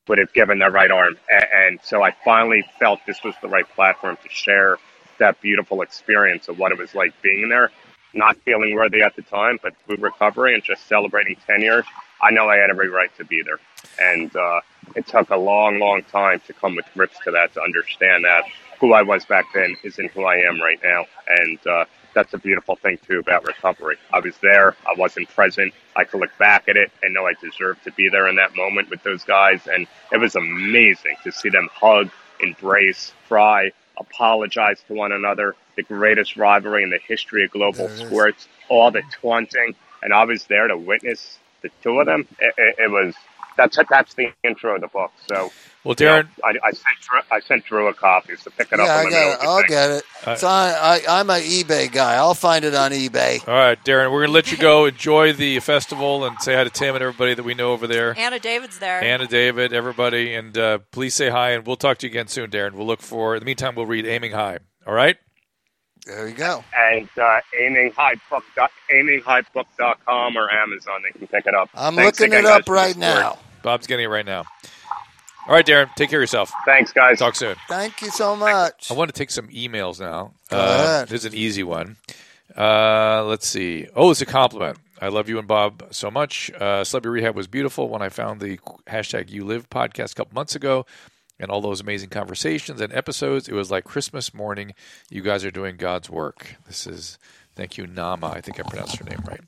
Speaker 2: would have given the right arm. And, and so I finally felt this was the right platform to share that beautiful experience of what it was like being there. Not feeling worthy at the time, but through recovery and just celebrating 10 years, I know I had every right to be there. And uh, it took a long, long time to come with grips to that, to understand that who I was back then isn't who I am right now. And uh, that's a beautiful thing, too, about recovery. I was there, I wasn't present. I could look back at it and know I deserved to be there in that moment with those guys. And it was amazing to see them hug, embrace, cry, apologize to one another. The greatest rivalry in the history of global
Speaker 3: There it is.
Speaker 2: sports, all the taunting. And I was there to witness the two of them. It, it, it was. That's that's the intro of the book. So,
Speaker 1: Well,
Speaker 2: you know,
Speaker 1: Darren,
Speaker 2: I, I sent Drew, I sent Drew a copy, so pick it up.
Speaker 3: Yeah,
Speaker 2: and
Speaker 3: I got it. I'll
Speaker 2: think.
Speaker 3: get it. So I, I, I'm an eBay guy. I'll find it on eBay.
Speaker 1: all right, Darren, we're going to let you go. Enjoy the festival and say hi to Tim and everybody that we know over there.
Speaker 4: Anna David's there.
Speaker 1: Anna, David, everybody, and uh, please say hi, and we'll talk to you again soon, Darren. We'll look for. In the meantime, we'll read Aiming High. All right.
Speaker 3: There you go.
Speaker 2: And uh, aiminghighbook, aiminghighbook.com or Amazon, they can pick it up.
Speaker 3: I'm
Speaker 2: Thanks
Speaker 3: looking
Speaker 2: again,
Speaker 3: it up right now.
Speaker 1: Bob's getting it right now. All right, Darren. Take care of yourself.
Speaker 2: Thanks, guys.
Speaker 1: Talk soon.
Speaker 3: Thank you so much.
Speaker 1: I want to take some emails now.
Speaker 3: Go
Speaker 1: uh,
Speaker 3: ahead.
Speaker 1: This is an easy one. Uh, let's see. Oh, it's a compliment. I love you and Bob so much. Uh, Celebrity Rehab was beautiful when I found the hashtag You Live podcast a couple months ago and all those amazing conversations and episodes. It was like Christmas morning. You guys are doing God's work. This is, thank you, Nama. I think I pronounced her name right.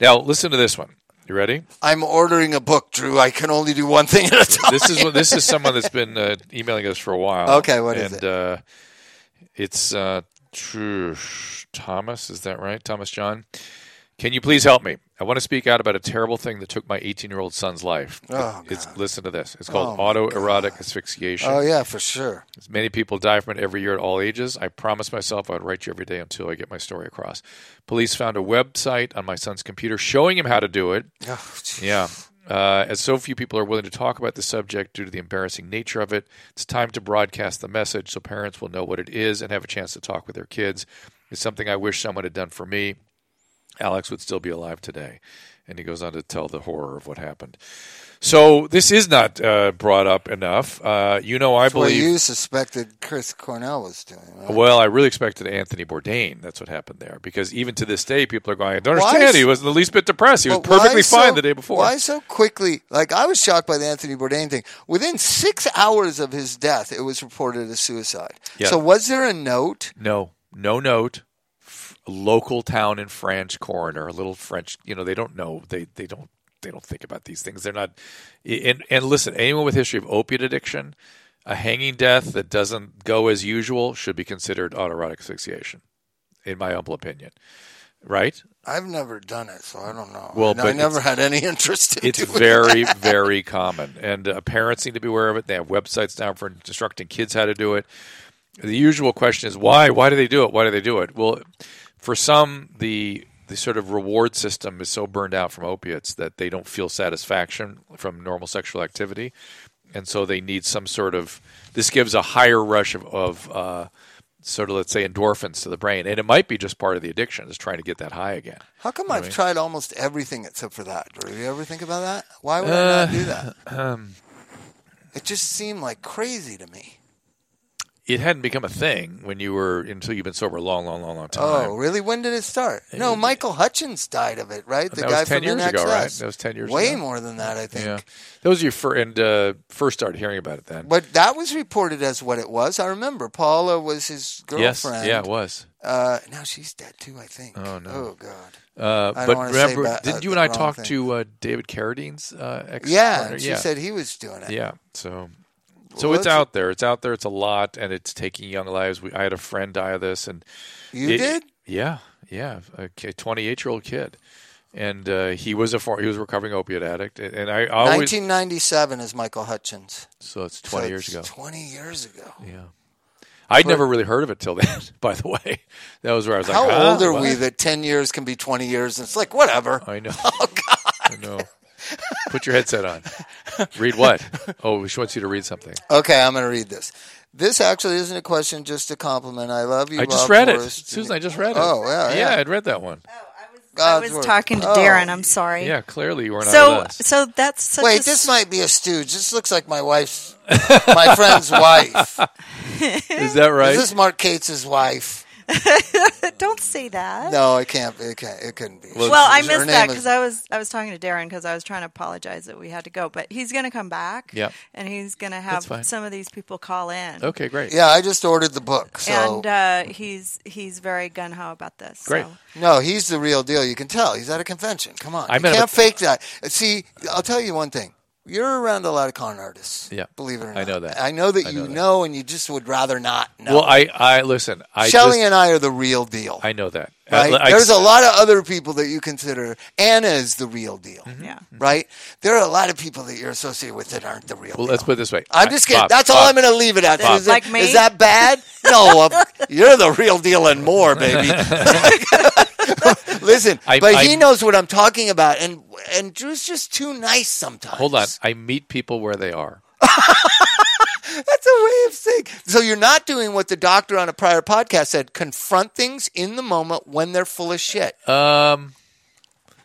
Speaker 1: Now, listen to this one. You ready?
Speaker 3: I'm ordering a book, Drew. I can only do one thing at a time.
Speaker 1: this is this is someone that's been uh, emailing us for a while.
Speaker 3: Okay, what is
Speaker 1: and,
Speaker 3: it?
Speaker 1: Uh, it's uh, Thomas. Is that right, Thomas John? Can you please help me? I want to speak out about a terrible thing that took my 18 year old son's life.
Speaker 3: Oh,
Speaker 1: it's listen to this. It's called
Speaker 3: Oh,
Speaker 1: autoerotic asphyxiation.
Speaker 3: Oh yeah, for sure.
Speaker 1: Many people die from it every year at all ages. I promised myself I'd write you every day until I get my story across. Police found a website on my son's computer showing him how to do it.
Speaker 3: Oh.
Speaker 1: Yeah. Uh, as so few people are willing to talk about the subject due to the embarrassing nature of it, it's time to broadcast the message so parents will know what it is and have a chance to talk with their kids. It's something I wish someone had done for me. Alex would still be alive today. And he goes on to tell the horror of what happened. So this is not uh, brought up enough. Uh, you know, I
Speaker 3: That's what
Speaker 1: believe.
Speaker 3: you suspected Chris Cornell was doing. Right?
Speaker 1: Well, I really expected Anthony Bourdain. That's what happened there. Because even to this day, people are going, I don't
Speaker 3: Why
Speaker 1: understand. he wasn't the least bit depressed. He was perfectly
Speaker 3: so-
Speaker 1: fine the day before.
Speaker 3: Why so quickly? Like I was shocked by the Anthony Bourdain thing. Within six hours of his death, it was reported as suicide.
Speaker 1: Yeah.
Speaker 3: So was there a note?
Speaker 1: No, no note. Local town in French coroner, a little French. You know, they don't know. They they don't they don't think about these things. They're not. And and listen, anyone with history of opiate addiction, a hanging death that doesn't go as usual should be considered autoerotic asphyxiation, in my humble opinion. Right?
Speaker 3: I've never done it, so I don't know.
Speaker 1: Well,
Speaker 3: I
Speaker 1: but
Speaker 3: never had any interest in
Speaker 1: it.
Speaker 3: It's
Speaker 1: very, very common, and uh, parents need to be aware of it. They have websites now for instructing kids how to do it. The usual question is why? Why do they do it? Why do they do it? Well, for some, the the sort of reward system is so burned out from opiates that they don't feel satisfaction from normal sexual activity, and so they need some sort of. This gives a higher rush of, of uh, sort of let's say endorphins to the brain, and it might be just part of the addiction is trying to get that high again.
Speaker 3: How come
Speaker 1: You know what I
Speaker 3: I've
Speaker 1: mean?
Speaker 3: tried almost everything except for that? Do you ever think about that? Why would I not do that?
Speaker 1: Um,
Speaker 3: It just seemed like crazy to me.
Speaker 1: It hadn't become a thing when you were until you've been sober a long, long, long, long time.
Speaker 3: Oh, really? When did it start? No, Michael Hutchence died of it, right? The
Speaker 1: That
Speaker 3: guy
Speaker 1: was 10
Speaker 3: from
Speaker 1: years ago, right? That was 10 years
Speaker 3: Way
Speaker 1: ago.
Speaker 3: more than that, I think.
Speaker 1: yeah, that was your first and uh, first started hearing about it then.
Speaker 3: But that was reported as what it was. I remember Paula was his girlfriend.
Speaker 1: yes, yeah, it was.
Speaker 3: Uh, now she's dead too, I think.
Speaker 1: Oh, no.
Speaker 3: Oh God.
Speaker 1: Uh, but remember,
Speaker 3: ba-
Speaker 1: didn't
Speaker 3: uh,
Speaker 1: you and I talk
Speaker 3: thing.
Speaker 1: to uh, David Carradine's uh, ex?
Speaker 3: Yeah, she
Speaker 1: yeah.
Speaker 3: said he was doing it.
Speaker 1: Yeah, so so
Speaker 3: Well,
Speaker 1: it's out there. It's out there. It's a lot, and it's taking young lives. We, I had a friend die of this, and
Speaker 3: You
Speaker 1: it-
Speaker 3: did?
Speaker 1: Yeah, yeah, a twenty-eight year old kid, and uh, he was a he was a recovering opiate addict, and, I always
Speaker 3: 1997 is Michael Hutchence.
Speaker 1: so it's
Speaker 3: So
Speaker 1: twenty years
Speaker 3: it's
Speaker 1: ago.
Speaker 3: 20 years ago.
Speaker 1: Yeah. I'd
Speaker 3: But-
Speaker 1: never really heard of it till then, by the way. That was where I was
Speaker 3: How
Speaker 1: like, "Ah,
Speaker 3: old are
Speaker 1: what?"
Speaker 3: we that 10 years can be 20 years? And it's like, whatever.
Speaker 1: I know.
Speaker 3: Oh, God.
Speaker 1: I know. Put your headset on. Read what? Oh, she wants you to read something.
Speaker 3: Okay, I'm going to read this. This actually isn't a question, just a compliment. I love you.
Speaker 1: I just
Speaker 3: Bob
Speaker 1: read it. Susan, I just read it.
Speaker 3: Oh, yeah,
Speaker 1: Yeah,
Speaker 3: yeah.
Speaker 1: I'd read that one.
Speaker 4: Oh, I
Speaker 3: God's
Speaker 4: was
Speaker 3: word.
Speaker 4: talking to
Speaker 3: Oh.
Speaker 4: Darren. I'm sorry.
Speaker 1: Yeah, clearly you weren't
Speaker 4: So,
Speaker 1: out us.
Speaker 4: so that's such
Speaker 3: Wait,
Speaker 4: a
Speaker 3: this might be a stooge. This looks like my wife's, my friend's wife.
Speaker 1: Is that right?
Speaker 3: This is this Mark Cates' wife?
Speaker 4: Don't say that.
Speaker 3: No, it can't. It can't. It couldn't be.
Speaker 1: Well,
Speaker 4: Well, I missed
Speaker 3: that
Speaker 4: that
Speaker 3: is-
Speaker 4: because I was I was talking to Darren because I was trying to apologize that we had to go, but he's going to come back.
Speaker 1: Yep.
Speaker 4: and he's going to have some of these people call in.
Speaker 1: okay, great.
Speaker 3: Yeah, I just ordered the book. So
Speaker 4: and uh, he's he's very gun ho about this.
Speaker 1: Great.
Speaker 4: So.
Speaker 3: no, he's the real deal. You can tell. He's at a convention. Come on,
Speaker 1: I
Speaker 3: you can't
Speaker 1: at-
Speaker 3: fake that. See, I'll tell you one thing. You're around a lot of con artists.
Speaker 1: Yeah.
Speaker 3: believe it or not.
Speaker 1: I know that.
Speaker 3: I know that
Speaker 1: I
Speaker 3: you
Speaker 1: know that.
Speaker 3: know, and you just would rather not know.
Speaker 1: Well, I, I listen. I
Speaker 3: Shelley and I are the real deal.
Speaker 1: I know that.
Speaker 3: right?
Speaker 1: I- I-
Speaker 3: There's a lot of other people that you consider. Anna is the real deal.
Speaker 1: Mm-hmm.
Speaker 4: Yeah.
Speaker 3: Right? There are a lot of people that you're associated with that aren't the real
Speaker 1: Well,
Speaker 3: deal.
Speaker 1: let's put it this way.
Speaker 3: I'm just kidding.
Speaker 1: Bob,
Speaker 3: That's all
Speaker 1: Bob,
Speaker 3: I'm going to leave it at.
Speaker 4: Bob.
Speaker 3: Is, it-
Speaker 4: Like me?
Speaker 3: is that bad? No, uh, you're the real deal and more, baby. Listen,
Speaker 1: I-
Speaker 3: but
Speaker 1: I-
Speaker 3: he knows what I'm talking about, and and Drew's just too nice sometimes.
Speaker 1: Hold on. I meet people where they are.
Speaker 3: That's a way of saying. So you're not doing what the doctor on a prior podcast said: confront things in the moment when they're full of shit.
Speaker 1: Um,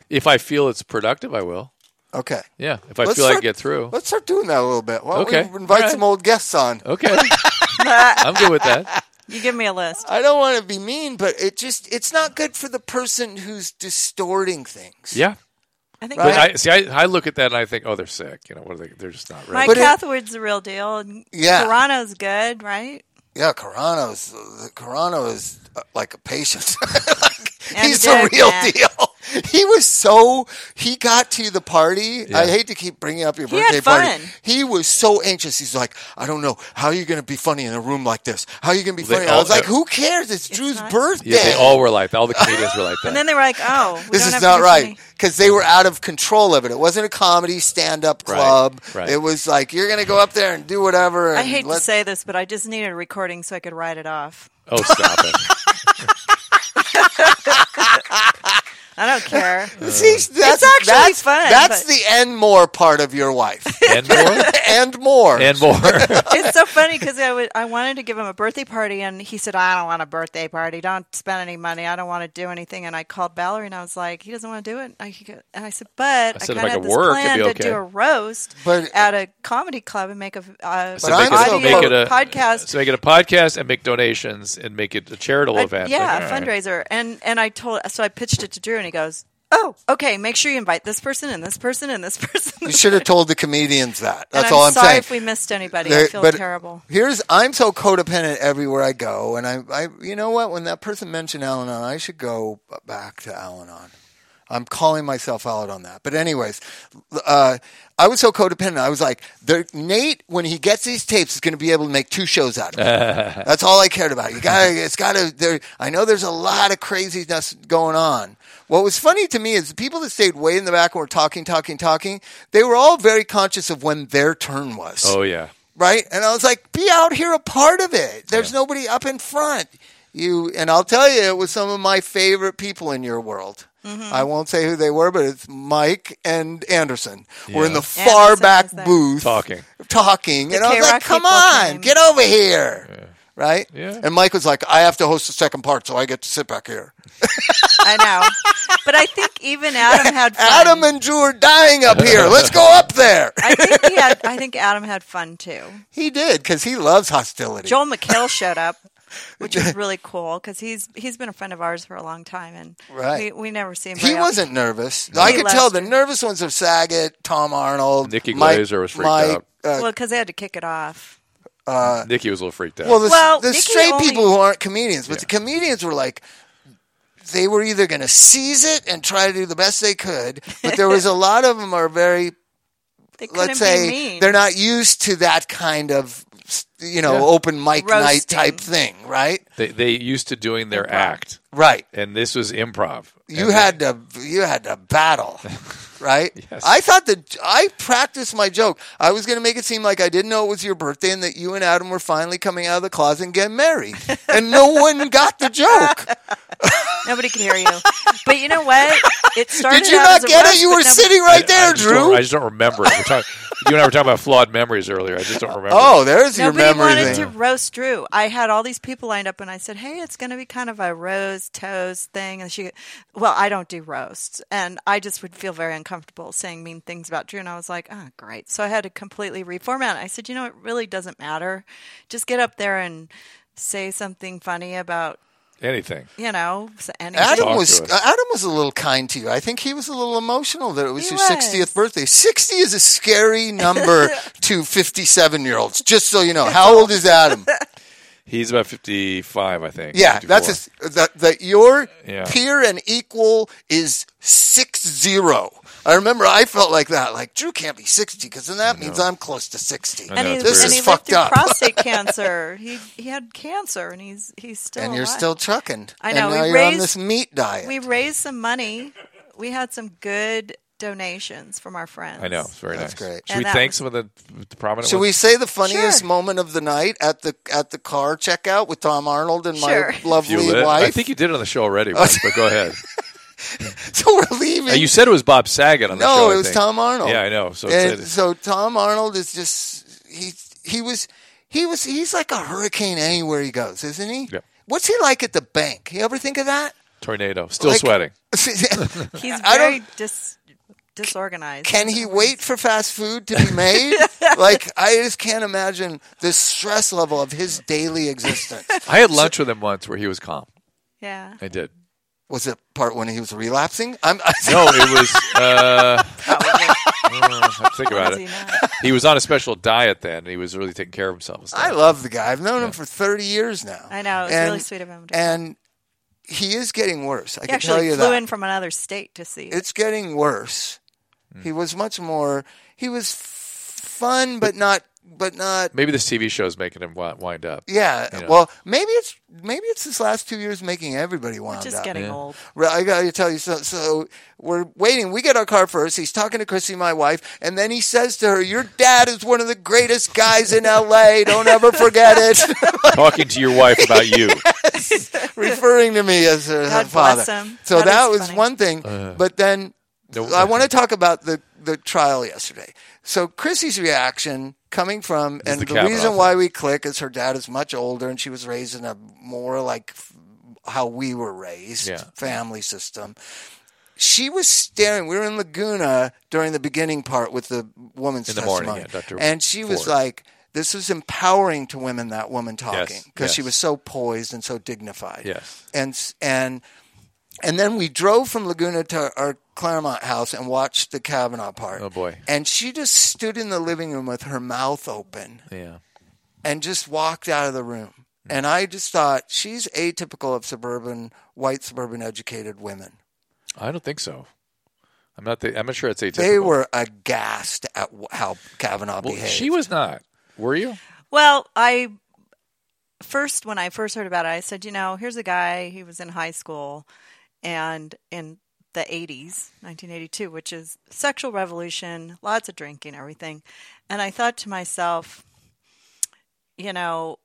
Speaker 1: if I feel it's productive, I will.
Speaker 3: Okay.
Speaker 1: Yeah, if I
Speaker 3: Let's
Speaker 1: feel I
Speaker 3: start-
Speaker 1: can get through.
Speaker 3: Let's start doing that a little bit. Why
Speaker 1: Okay.
Speaker 3: we invite
Speaker 1: right.
Speaker 3: some old guests on?
Speaker 1: Okay, I'm good with that.
Speaker 4: You give me a list.
Speaker 3: I don't want to be mean, but it just it's not good for the person who's distorting things.
Speaker 1: Yeah,
Speaker 4: I think
Speaker 3: Right.
Speaker 1: I see. I, I look at that and I think, oh, they're sick. You know, what are they? They're just not
Speaker 4: Mike
Speaker 1: ready.
Speaker 3: But it-
Speaker 4: Catherwood's the real deal. and
Speaker 3: Yeah.
Speaker 4: Carano's good, right?
Speaker 3: Yeah, Carano's Carano is uh, like a patient.
Speaker 4: And
Speaker 3: He's
Speaker 4: a
Speaker 3: the real
Speaker 4: man.
Speaker 3: deal. He was so he got to the party.
Speaker 1: Yeah.
Speaker 3: I hate to keep bringing up your
Speaker 4: He had
Speaker 3: birthday party. He was so anxious. He's like, I don't know how are you going to be funny in a room like this. How are you going to be
Speaker 1: They
Speaker 3: funny? I was like, who cares? It's, Drew's
Speaker 4: not-
Speaker 3: birthday.
Speaker 1: Yeah, they all were like that. All the comedians were like that.
Speaker 4: And then they were like, "Oh, we
Speaker 3: this
Speaker 4: don't
Speaker 3: is
Speaker 4: have to
Speaker 3: not
Speaker 4: be
Speaker 3: right because they were out of control of it. It wasn't a comedy stand-up club.
Speaker 1: right.
Speaker 3: It was like you're going to go up there and do whatever. And
Speaker 4: I hate to say this, but I just needed a recording so I could write it off.
Speaker 1: oh, stop it.
Speaker 4: I don't care.
Speaker 3: See, uh, that's,
Speaker 4: actually
Speaker 3: that's,
Speaker 4: fun,
Speaker 3: That's
Speaker 4: but-
Speaker 3: the end more part of your wife.
Speaker 1: and more,
Speaker 3: and more.
Speaker 1: and more.
Speaker 4: it's so funny because I would I wanted to give him a birthday party, and he said, "I don't want a birthday party. Don't spend any money. I don't want to do anything." And I called Valerie, and I was like, "He doesn't want to do it." I, he go- and I said, "But I,
Speaker 1: said, if
Speaker 4: kind
Speaker 1: I
Speaker 4: of had
Speaker 1: could
Speaker 4: this
Speaker 1: work,
Speaker 4: plan
Speaker 1: be
Speaker 4: to
Speaker 1: okay."
Speaker 4: do a roast
Speaker 3: But-
Speaker 4: at a comedy club and make a uh,
Speaker 1: So make,
Speaker 3: I'm
Speaker 1: it,
Speaker 3: so
Speaker 1: make it a
Speaker 4: podcast."
Speaker 1: So make it a podcast and make donations and make it a charitable
Speaker 4: I-
Speaker 1: event.
Speaker 4: yeah,
Speaker 1: Like,
Speaker 4: a
Speaker 1: all right.
Speaker 4: fundraiser. And and I told so I pitched it to Drew, and he goes, "Oh, okay. Make sure you invite this person and this person and this person."
Speaker 3: you should have told the comedians that.
Speaker 4: And
Speaker 3: That's
Speaker 4: I'm
Speaker 3: all I'm
Speaker 4: sorry
Speaker 3: saying.
Speaker 4: if we missed anybody.
Speaker 3: There-
Speaker 4: I feel
Speaker 3: but
Speaker 4: terrible.
Speaker 3: Here's I'm so codependent everywhere I go, and I, I, you know what? When that person mentioned Al-Anon, I should go back to Al-Anon. I'm calling myself out on that. But anyways, uh, I was so codependent. I was like, Nate, when he gets these tapes, is going to be able to make two shows out of it. That's all I cared about. You got, to it's got to. There, I know there's a lot of craziness going on. What was funny to me is the people that stayed way in the back and were talking, talking, talking. They were all very conscious of when their turn was
Speaker 1: Oh yeah.
Speaker 3: right? And I was like, be out here a part of it. There's nobody up in front. You and I'll tell you, it was some of my favorite people in your world.
Speaker 4: Mm-hmm.
Speaker 3: I won't say who they were, but it's Mike and Anderson. We're in the far
Speaker 4: Anderson
Speaker 3: back booth
Speaker 1: Talking.
Speaker 3: talking,
Speaker 4: The
Speaker 3: and I was like, "Come on,
Speaker 4: came.
Speaker 3: get over here." Right?
Speaker 1: Yeah.
Speaker 3: And Mike was like, I have to host the second part, so I get to sit back here.
Speaker 4: I know, but I think even Adam had fun.
Speaker 3: Adam and Drew are dying up here. Let's go up there.
Speaker 4: I think he had. I think Adam had fun too.
Speaker 3: He did because he loves hostility.
Speaker 4: Joel McHale showed up, which was really cool because he's he's been a friend of ours for a long time, and
Speaker 3: Right.
Speaker 4: we, we never see him.
Speaker 3: He
Speaker 4: very
Speaker 3: wasn't nervous. I could
Speaker 4: loves
Speaker 3: tell the nervous ones are Saget, Tom Arnold,
Speaker 1: Nikki
Speaker 3: Mike-
Speaker 1: Glazer was freaked
Speaker 3: Mike,
Speaker 1: out.
Speaker 3: uh,
Speaker 4: well because they had to kick it off.
Speaker 1: Uh, Nikki was a little freaked out.
Speaker 3: well, the,
Speaker 4: Well,
Speaker 3: the straight
Speaker 4: only-
Speaker 3: people who aren't comedians, but the comedians were like, they were either going to seize it and try to do the best they could, but there was a lot of them are very,
Speaker 4: They
Speaker 3: let's say,
Speaker 4: mean.
Speaker 3: they're not used to that kind of, you know,
Speaker 1: Yeah.
Speaker 3: open mic night type thing, right?
Speaker 1: they they used to doing their
Speaker 4: Improv.
Speaker 1: act,
Speaker 3: Right.
Speaker 1: and this was improv.
Speaker 3: You
Speaker 1: And
Speaker 3: had to you had to battle, right?
Speaker 1: Yes.
Speaker 3: I thought that I practiced my joke. I was going to make it seem like I didn't know it was your birthday and that you and Adam were finally coming out of the closet and getting married, and no one got the joke.
Speaker 4: Nobody can hear you. But you know what? It started.
Speaker 3: Did you not get
Speaker 4: roast,
Speaker 3: it? You were
Speaker 4: nobody-
Speaker 3: sitting right
Speaker 1: I
Speaker 3: there,
Speaker 1: just don't-
Speaker 3: Drew.
Speaker 1: I just don't remember it. We're talking, you and I were talking about flawed memories earlier. I just don't remember.
Speaker 3: Oh, there's your
Speaker 4: Nobody wanted
Speaker 3: thing.
Speaker 4: to roast Drew. I had all these people lined up, and I said, "Hey, it's going to be kind of a roast toast thing." And she, well, I don't do roasts, and I just would feel very uncomfortable saying mean things about Drew. And I was like, "Oh, great!" So I had to completely reformat. I said, "You know, it really doesn't matter. Just get up there and say something funny about."
Speaker 1: Anything.
Speaker 4: You know, anything.
Speaker 3: Adam
Speaker 1: Talk
Speaker 3: was.
Speaker 1: Uh,
Speaker 3: Adam was a little kind to you. I think he was a little emotional that it was
Speaker 4: He
Speaker 3: your 60th birthday. 60 is a scary number to 57 year olds. Just so you know, how old is Adam?
Speaker 1: He's about fifty-five, I think.
Speaker 3: Yeah,
Speaker 1: 54.
Speaker 3: that's a, that that your
Speaker 1: Yeah.
Speaker 3: peer and equal is six zero. I remember I felt like that. Like Drew can't be sixty because then that means I'm close to sixty.
Speaker 4: And he,
Speaker 1: it's
Speaker 3: This
Speaker 4: and
Speaker 3: is
Speaker 4: he lived
Speaker 3: fucked
Speaker 4: through
Speaker 3: up.
Speaker 4: prostate cancer. He he had cancer, and he's he's still
Speaker 3: and you're
Speaker 4: alive.
Speaker 3: still trucking.
Speaker 4: I know,
Speaker 3: And now
Speaker 4: we
Speaker 3: you're on
Speaker 4: raised-
Speaker 3: this meat diet.
Speaker 4: we raised some money. We had some good donations from our friends.
Speaker 1: I know. It's very
Speaker 3: That's
Speaker 1: nice.
Speaker 3: great.
Speaker 1: Should
Speaker 4: And
Speaker 1: we
Speaker 4: that
Speaker 1: thank
Speaker 4: was-
Speaker 1: some of the, the prominent
Speaker 3: Should we
Speaker 1: ones?
Speaker 3: say the funniest
Speaker 4: Sure.
Speaker 3: moment of the night at the at the car checkout with Tom Arnold and
Speaker 4: Sure.
Speaker 3: my
Speaker 1: You
Speaker 3: lovely
Speaker 1: lit?
Speaker 3: wife?
Speaker 1: I think you did it on the show already, once, but go ahead.
Speaker 3: so. We're leaving.
Speaker 1: Uh, you said it was Bob Saget on the
Speaker 3: no,
Speaker 1: show. I
Speaker 3: it was
Speaker 1: think.
Speaker 3: Tom Arnold.
Speaker 1: Yeah, I know. So
Speaker 3: and
Speaker 1: it's,
Speaker 3: so Tom Arnold is just he he was he was he's like a hurricane anywhere he goes, isn't he?
Speaker 1: Yeah.
Speaker 3: What's he like at the bank? You ever think of that?
Speaker 1: tornado. Still
Speaker 3: Like-
Speaker 1: sweating.
Speaker 4: He's very dis, disorganized.
Speaker 3: Can he wait for fast food to be made? like I just can't imagine the stress level of his daily existence.
Speaker 1: I had lunch with him once where he was calm.
Speaker 4: Yeah.
Speaker 1: I did.
Speaker 3: Was it part when he was relapsing? I'm,
Speaker 1: No, it was. Uh,
Speaker 4: Probably.
Speaker 1: uh, think about it.
Speaker 4: he
Speaker 1: was on a special diet then. and He was really taking care of himself.
Speaker 3: I love the guy. I've known him for 30 years now.
Speaker 4: I know. It was
Speaker 3: And-
Speaker 4: really sweet of him. To
Speaker 3: And he is getting worse. I
Speaker 4: he
Speaker 3: can tell you
Speaker 4: flew
Speaker 3: that.
Speaker 4: in from another state to see.
Speaker 3: it's getting worse.
Speaker 1: Hmm.
Speaker 3: He was much more. He was f- fun, but not but not.
Speaker 1: Maybe this TV show is making him wind up.
Speaker 3: Yeah.
Speaker 1: You know.
Speaker 3: Well, maybe it's maybe it's this last two years making everybody wound up it's Just
Speaker 4: getting
Speaker 1: Yeah.
Speaker 4: old.
Speaker 3: Right, I gotta tell you. So, so we're waiting. We get our car first. He's talking to Chrissy, my wife, and then he says to her, "Your dad is one of the greatest guys in L.A. Don't ever forget it."
Speaker 1: Talking to your wife about you.
Speaker 3: Referring to me as her, her
Speaker 4: God
Speaker 3: father.
Speaker 4: bless him.
Speaker 3: So
Speaker 4: That
Speaker 3: that,
Speaker 4: is
Speaker 3: was
Speaker 4: funny.
Speaker 3: one thing.
Speaker 1: Uh.
Speaker 3: but then
Speaker 1: No-
Speaker 3: I want to talk about the the trial yesterday. So Chrissy's reaction coming from, and
Speaker 1: the
Speaker 3: the, reason why we click is her dad is much older, and she was raised in a more like how we were raised
Speaker 1: Yeah.
Speaker 3: family system. She was staring. We were in Laguna during the beginning part with the woman's
Speaker 1: In the morning, yeah,
Speaker 3: and she was like, "This was empowering to women." That woman talking because she
Speaker 1: yes.
Speaker 3: was so poised and so dignified
Speaker 1: Yes.
Speaker 3: and and and then we drove from Laguna to our Claremont house and watched the Kavanaugh part.
Speaker 1: Oh, boy.
Speaker 3: And she just stood in the living room with her mouth open
Speaker 1: Yeah.
Speaker 3: and just walked out of the room. Mm. And I just thought she's atypical of suburban white suburban educated women.
Speaker 1: I don't think so. I'm not. The, I'm not sure it's atypical.
Speaker 3: They were aghast at how Kavanaugh
Speaker 1: Well,
Speaker 3: behaved.
Speaker 1: she was not. Were you?
Speaker 4: Well, I first when I first heard about it, I said, you know, here's a guy. He was in high school, and in the 80s, 1982, which is sexual revolution, lots of drinking, everything. And I thought to myself, you know,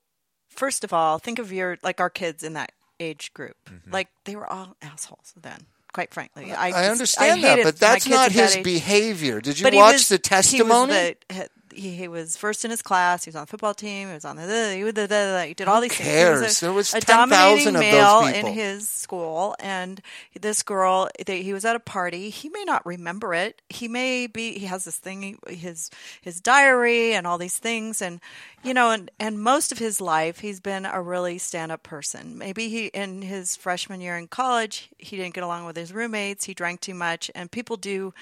Speaker 4: first of all, think of your like our kids in that age group. Mm-hmm. Like they were all assholes then. Quite frankly, I,
Speaker 3: I
Speaker 4: just-
Speaker 3: understand that, but that's not
Speaker 4: at that
Speaker 3: his behavior. Did you
Speaker 4: But
Speaker 3: watch
Speaker 4: was-
Speaker 3: the testimony?
Speaker 4: The, he, he was first in his class. He was on the football team. He was on the. He, was the, the, he did all these things. He
Speaker 3: cares?
Speaker 4: was a,
Speaker 3: There was
Speaker 4: a
Speaker 3: 10,000
Speaker 4: dominating
Speaker 3: of
Speaker 4: male in his school, and this girl. They, he was at a party. He may not remember it. He may be. He has this thing. His his diary and all these things, and you know, and and most of his life, he's been a really stand up person. Maybe he in his freshman year in college, he didn't get along with his roommates. He drank too much, and people do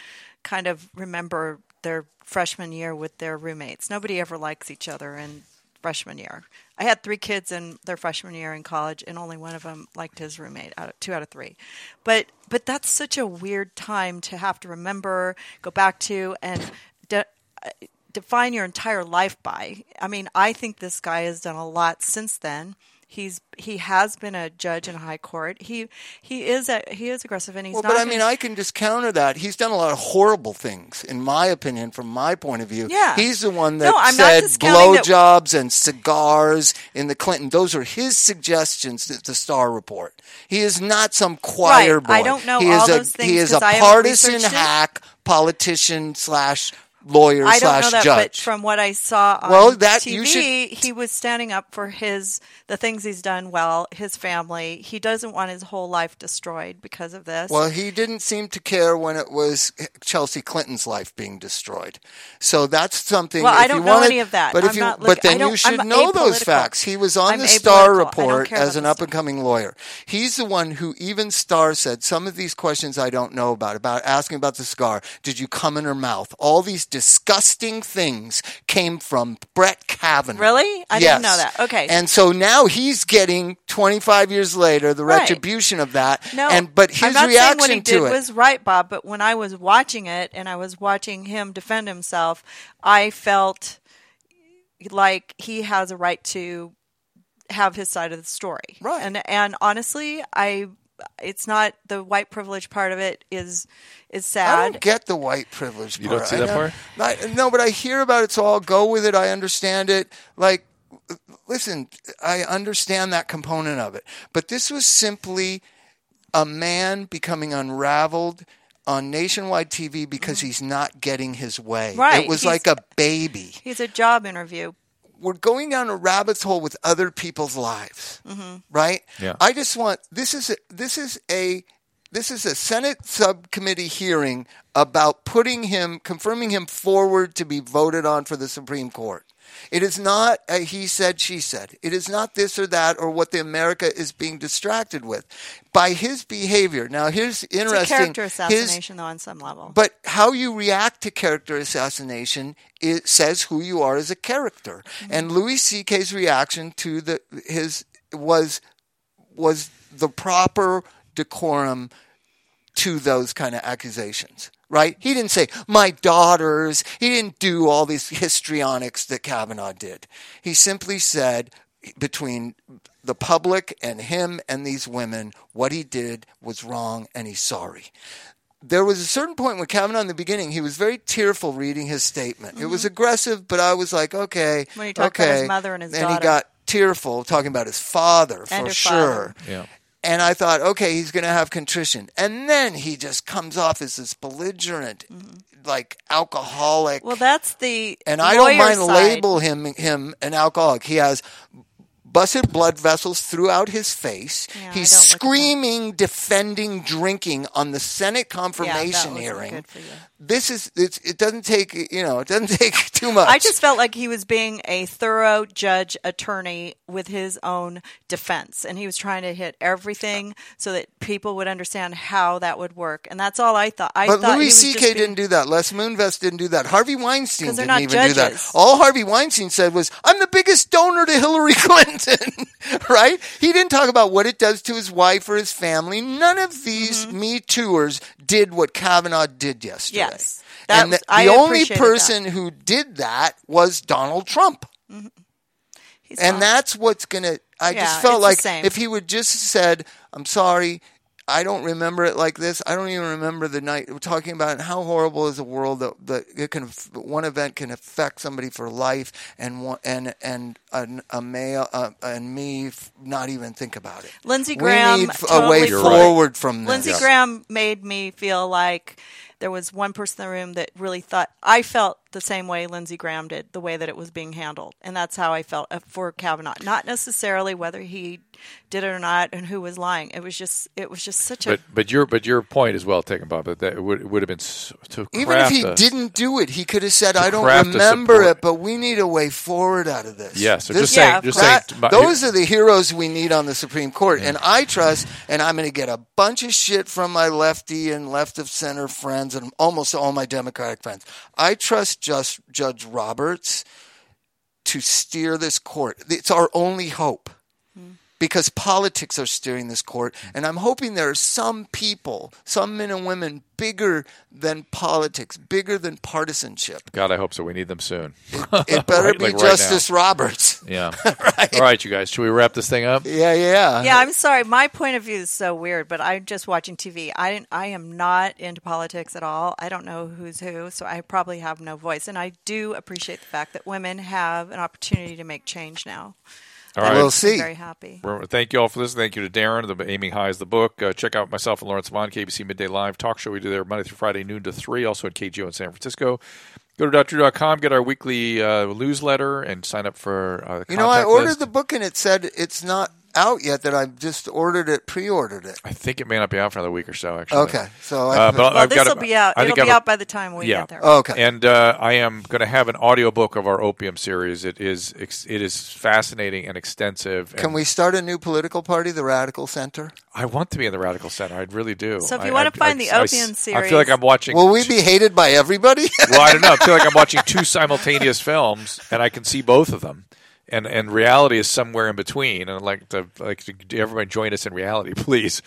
Speaker 4: kind of remember their freshman year with their roommates. Nobody ever likes each other in freshman year. I had three kids in their freshman year in college, and only one of them liked his roommate. Out of, two out of three, but but that's such a weird time to have to remember, go back to, and. De- uh, define your entire life by. I mean, I think this guy has done a lot since then. He's he has been a judge in high court. He he is a, he is aggressive and he's
Speaker 3: Well,
Speaker 4: not.
Speaker 3: but I mean, I can just counter that. He's done a lot of horrible things, in my opinion, from my point of view.
Speaker 4: Yeah.
Speaker 3: He's the one that
Speaker 4: No,
Speaker 3: said
Speaker 4: discounting that-
Speaker 3: blowjobs and cigars in the Clinton. Those are his suggestions to the Starr Report. He is not some choir
Speaker 4: Right.
Speaker 3: boy.
Speaker 4: I don't know
Speaker 3: he
Speaker 4: all
Speaker 3: is a,
Speaker 4: those things
Speaker 3: He is a partisan hack, politician slash lawyer
Speaker 4: I don't
Speaker 3: slash
Speaker 4: know that,
Speaker 3: judge.
Speaker 4: but from what I saw on
Speaker 3: Well, that-
Speaker 4: TV,
Speaker 3: you should-
Speaker 4: he was standing up for his the things he's done well, his family. He doesn't want his whole life destroyed because of this.
Speaker 3: Well, he didn't seem to care when it was Chelsea Clinton's life being destroyed. So that's something.
Speaker 4: Well,
Speaker 3: if
Speaker 4: I don't
Speaker 3: you
Speaker 4: know
Speaker 3: wanted-
Speaker 4: any of that.
Speaker 3: But if
Speaker 4: I'm
Speaker 3: you,
Speaker 4: not
Speaker 3: but
Speaker 4: look- I
Speaker 3: then you should
Speaker 4: I'm
Speaker 3: know those facts. He was on
Speaker 4: I'm
Speaker 3: the Starr
Speaker 4: apolitical. Don't
Speaker 3: Report as an up and coming lawyer. He's the one who even Starr said some of these questions I don't know about. About asking about the scar. Did you come in her mouth? All these disgusting things came from Brett Kavanaugh.
Speaker 4: Really? I
Speaker 3: Yes.
Speaker 4: didn't know that. Okay.
Speaker 3: And so now he's getting 25 years later the
Speaker 4: Right.
Speaker 3: retribution of that.
Speaker 4: No,
Speaker 3: and but his
Speaker 4: I'm not
Speaker 3: reaction
Speaker 4: saying what he
Speaker 3: to
Speaker 4: did
Speaker 3: it
Speaker 4: was right, Bob. But when I was watching it and I was watching him defend himself, I felt like he has a right to have his side of the story.
Speaker 3: Right.
Speaker 4: And and honestly, I it's not the white privilege part of it is is sad.
Speaker 3: I don't get the white privilege
Speaker 1: You
Speaker 3: part.
Speaker 1: don't see that part?
Speaker 3: I- no, but I hear about it, so I'll go with it. I understand it. Like, listen, I understand that component of it. But this was simply a man becoming unraveled on nationwide TV because he's not getting his way.
Speaker 4: Mm-hmm. Right.
Speaker 3: It was
Speaker 4: He's-
Speaker 3: like a baby.
Speaker 4: He's a job interview.
Speaker 3: We're going down a rabbit's hole with other people's lives,
Speaker 4: Mm-hmm.
Speaker 3: right?
Speaker 1: Yeah.
Speaker 3: I just want this is a, this is a this is a Senate subcommittee hearing about putting him confirming him forward to be voted on for the Supreme Court. It is not a he said she said. It is not this or that or what the America is being distracted with by his behavior. Now here's
Speaker 4: It's
Speaker 3: interesting.
Speaker 4: a character
Speaker 3: His-
Speaker 4: assassination, though, on some level.
Speaker 3: but how you react to character assassination it says who you are as a character. Mm-hmm. And Louis C.K.'s reaction to the his was was the proper decorum to those kind of accusations, right? He didn't say, my daughters. He didn't do all these histrionics that Kavanaugh did. He simply said, between the public and him and these women, what he did was wrong and he's sorry. There was a certain point when Kavanaugh in the beginning, he was very tearful reading his statement. It was aggressive, but I was like, okay.
Speaker 4: Mm-hmm. When he talked
Speaker 3: okay.
Speaker 4: about his mother and his
Speaker 3: he
Speaker 4: daughter.
Speaker 3: got tearful talking about his father for
Speaker 4: And her
Speaker 3: sure.
Speaker 4: father.
Speaker 1: Yeah.
Speaker 3: And I thought, okay, he's going to have contrition. And then he just comes off as this belligerent, like alcoholic.
Speaker 4: Mm-hmm. Well, that's the
Speaker 3: and I don't mind
Speaker 4: side.
Speaker 3: label him him an alcoholic. He has busted blood vessels throughout his face.
Speaker 4: Yeah,
Speaker 3: He's
Speaker 4: don't look at that.
Speaker 3: screaming, defending drinking on the Senate
Speaker 4: Yeah,
Speaker 3: confirmation
Speaker 4: wasn't
Speaker 3: hearing.
Speaker 4: good for you.
Speaker 3: This is it's, it doesn't take you know it doesn't take too much.
Speaker 4: I just felt like he was being a thorough judge attorney with his own defense, and he was trying to hit everything so that people would understand how that would work. And that's all I thought. I
Speaker 3: But
Speaker 4: thought
Speaker 3: Louis C.K.
Speaker 4: being-
Speaker 3: didn't do that. Les Moonves didn't do that. Harvey Weinstein didn't even do that. All Harvey Weinstein said was, "I'm the biggest donor to Hillary Clinton." right? He didn't talk about what it does to his wife or his family. None of these
Speaker 4: Mm-hmm.
Speaker 3: Me Tooers did what Kavanaugh did yesterday.
Speaker 4: Yes. That
Speaker 3: and the,
Speaker 4: was-
Speaker 3: the only person who did that was Donald Trump.
Speaker 4: He's
Speaker 3: And
Speaker 4: fine.
Speaker 3: that's what's going to. I
Speaker 4: Yeah,
Speaker 3: just felt like if he would just said, "I'm sorry, I don't remember it like this. I don't even remember the night we're talking about how horrible is a world that, that it can one event can affect somebody for life, and one, and and a, a male uh, and me f- not even think about it.
Speaker 4: Lindsey Graham
Speaker 3: we need f- a
Speaker 4: totally
Speaker 3: way
Speaker 1: You're right.
Speaker 3: forward from this.
Speaker 4: Lindsey Graham made me feel like there was one person in the room that really thought I felt the same way Lindsey Graham did, the way that it was being handled, and that's how I felt uh, for Kavanaugh. Not necessarily whether he did it or not, and who was lying. It was just, it was just such a
Speaker 1: But but your but your point is well taken, Bob. That, that it would it would have been s- to
Speaker 3: Even if he
Speaker 1: a-
Speaker 3: didn't do it, he could have said, "I don't remember it, but we need a way forward out of this."
Speaker 1: Yeah, so
Speaker 3: This-
Speaker 1: just
Speaker 4: Yeah,
Speaker 1: saying, just
Speaker 3: that-
Speaker 1: saying. my-
Speaker 3: those are the heroes we need on the Supreme Court, and I trust. And I'm going to get a bunch of shit from my lefty and left of center friends, and almost all my Democratic friends. I trust just Judge Roberts to steer this court. It's our only hope. Because politics are steering this court, mm. and I'm hoping there are some people, some men and women, bigger than politics, bigger than partisanship.
Speaker 1: God, I hope so. We need them soon.
Speaker 3: It better
Speaker 1: Right,
Speaker 3: be
Speaker 1: like right.
Speaker 3: Justice Roberts.
Speaker 1: Yeah. All right, you guys. Should we wrap this thing up?
Speaker 3: Yeah, yeah.
Speaker 4: Yeah, I'm sorry. My point of view is so weird, but I'm just watching TV. I I am not into politics at all. I don't know who's who, so I probably have no voice. And I do appreciate the fact that women have an opportunity to make change now.
Speaker 1: All
Speaker 4: That
Speaker 1: right.
Speaker 3: We'll see.
Speaker 4: Very happy.
Speaker 1: We're- Thank you all for listening. Thank you to Darren, the Aiming High is the book. Uh, check out myself and Lauren Sivan, KABC Midday Live talk show. We do there Monday through Friday, noon to 3, also at KGO in San Francisco. Go to drdrew.com, get our weekly uh, newsletter, and sign up for uh, the
Speaker 3: You know, I ordered
Speaker 1: list.
Speaker 3: the book and it said it's not out yet. That I just ordered it, pre-ordered it.
Speaker 1: I think it may not be out for another week or so, actually.
Speaker 3: Okay, so I,
Speaker 1: Uh, but
Speaker 4: Well,
Speaker 1: I've
Speaker 4: this
Speaker 1: got
Speaker 4: will
Speaker 1: a-
Speaker 4: be out.
Speaker 1: I
Speaker 4: It'll
Speaker 1: think I
Speaker 4: be
Speaker 1: have a-
Speaker 4: out by the time we
Speaker 1: yeah.
Speaker 4: get there.
Speaker 3: okay.
Speaker 1: And uh, I am going to have an audiobook of our opium series. It is it is fascinating and extensive.
Speaker 3: Can we start a new political party, the Radical Center?
Speaker 1: I want to be in the radical center. I really do.
Speaker 4: So if you
Speaker 1: I-
Speaker 4: wanna find
Speaker 1: I-
Speaker 4: the
Speaker 1: I-
Speaker 4: opium
Speaker 1: I
Speaker 4: series-
Speaker 1: feel like I'm watching.
Speaker 3: Will we be hated by everybody?
Speaker 1: well, I don't know. I feel like I'm watching two simultaneous films, and I can see both of them. And and reality is somewhere in between. And I'd like to like to everybody join us in reality, please.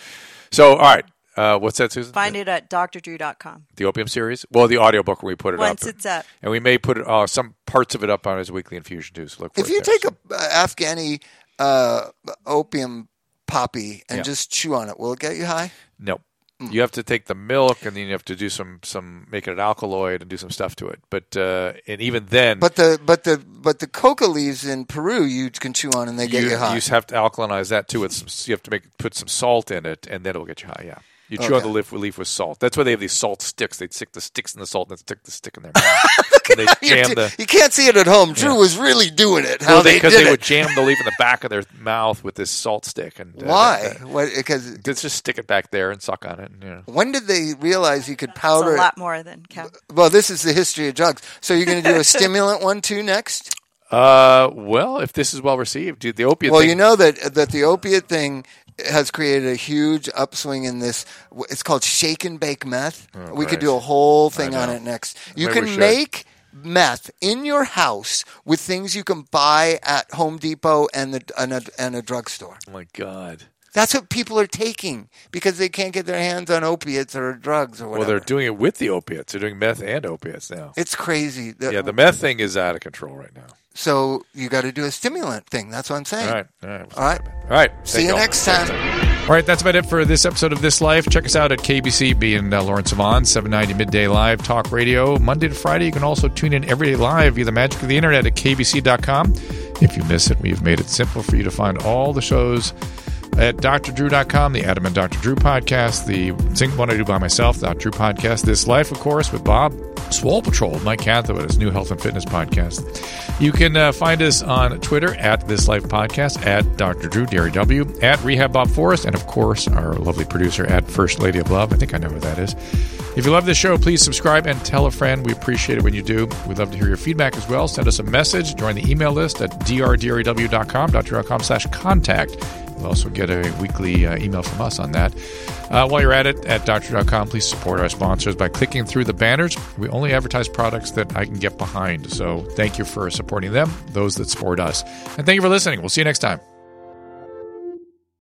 Speaker 1: So, all right. Uh, what's that, Susan?
Speaker 4: Find it at drdrew.com.
Speaker 1: the opium series. Well, the audiobook where we put it
Speaker 4: Once
Speaker 1: up, Once
Speaker 4: it's up.
Speaker 1: and we may put it, uh, some parts of it up on his weekly infusion too. So look. For
Speaker 3: if
Speaker 1: it
Speaker 3: you
Speaker 1: there.
Speaker 3: take a uh, Afghani uh, opium poppy and
Speaker 1: Yeah.
Speaker 3: just chew on it, will it get you high?
Speaker 1: No. You have to take the milk, and then you have to do some some make it an alkaloid and do some stuff to it. But uh, and even then,
Speaker 3: But the but the but the coca leaves in Peru you can chew on and they get you, high.
Speaker 1: you have to alkalinize that too. With some, you have to make put some salt in it, and then it'll get you high. Yeah, you chew on the leaf, leaf with salt. That's why they have these salt sticks. They'd stick the sticks in the salt and then stick the stick in their mouth. And they
Speaker 3: you,
Speaker 1: jam the
Speaker 3: you can't see it at home. Drew was really doing it. How
Speaker 1: well,
Speaker 3: they,
Speaker 1: because
Speaker 3: did
Speaker 1: they,
Speaker 3: it.
Speaker 1: would jam the leaf in the back of their mouth with this salt stick. And uh,
Speaker 3: Why?
Speaker 1: that- that-
Speaker 3: because
Speaker 1: Let's just stick it back there and suck on it. And, you know.
Speaker 3: when did they realize you could
Speaker 4: It's
Speaker 3: powder
Speaker 4: a
Speaker 3: it?
Speaker 4: lot more than Kev.
Speaker 3: Well, this is the history of drugs. So you're going to do a stimulant one too next?
Speaker 1: Uh, well, if this is well received, dude, the opiate.
Speaker 3: Well,
Speaker 1: thing,
Speaker 3: you know that that the opiate thing has created a huge upswing in this. It's called shake and bake meth. we could do a whole thing on it next. You
Speaker 1: Maybe we
Speaker 3: can
Speaker 1: should.
Speaker 3: make meth in your house with things you can buy at Home Depot and the and a, and a drugstore.
Speaker 1: Oh my God.
Speaker 3: That's what people are taking because they can't get their hands on opiates or drugs or whatever.
Speaker 1: Well, they're doing it with the opiates. They're doing meth and opiates now.
Speaker 3: it's crazy. The-
Speaker 1: Yeah, the meth thing is out of control right now.
Speaker 3: So you got to do a stimulant thing. That's what I'm saying.
Speaker 1: All right, all right,
Speaker 3: All right.
Speaker 1: all right.
Speaker 3: See
Speaker 1: Take
Speaker 3: you next time.
Speaker 1: All right, that's about it for this episode of This Life. Check us out at KABC, in uh, Lauren Sivan, 790 Midday Live Talk Radio, Monday to Friday. You can also tune in every day live via the magic of the internet at kbc.com. If you miss it, we've made it simple for you to find all the shows at drdrew.com, the Adam and Dr. Drew podcast, the Sing One I Do By Myself, Dr. Drew podcast, This Life, of course, with Bob, Swole Patrol, Mike Cantho, his new health and fitness podcast. You can uh, find us on Twitter at This Life Podcast, at Dr. Drew, Derry W, at Rehab Bob Forrest, and of course, our lovely producer at First Lady of Love. I think I know who that is. If you love this show, please subscribe and tell a friend. We appreciate it when you do. We'd love to hear your feedback as well. Send us a message. Join the email list at drdrew.com, dr.com slash contact. You'll also get a weekly uh, email from us on that. Uh, while you're at it, at doctor.com, please support our sponsors by clicking through the banners. We only advertise products that I can get behind. So thank you for supporting them, those that support us. And thank you for listening. We'll see you next time.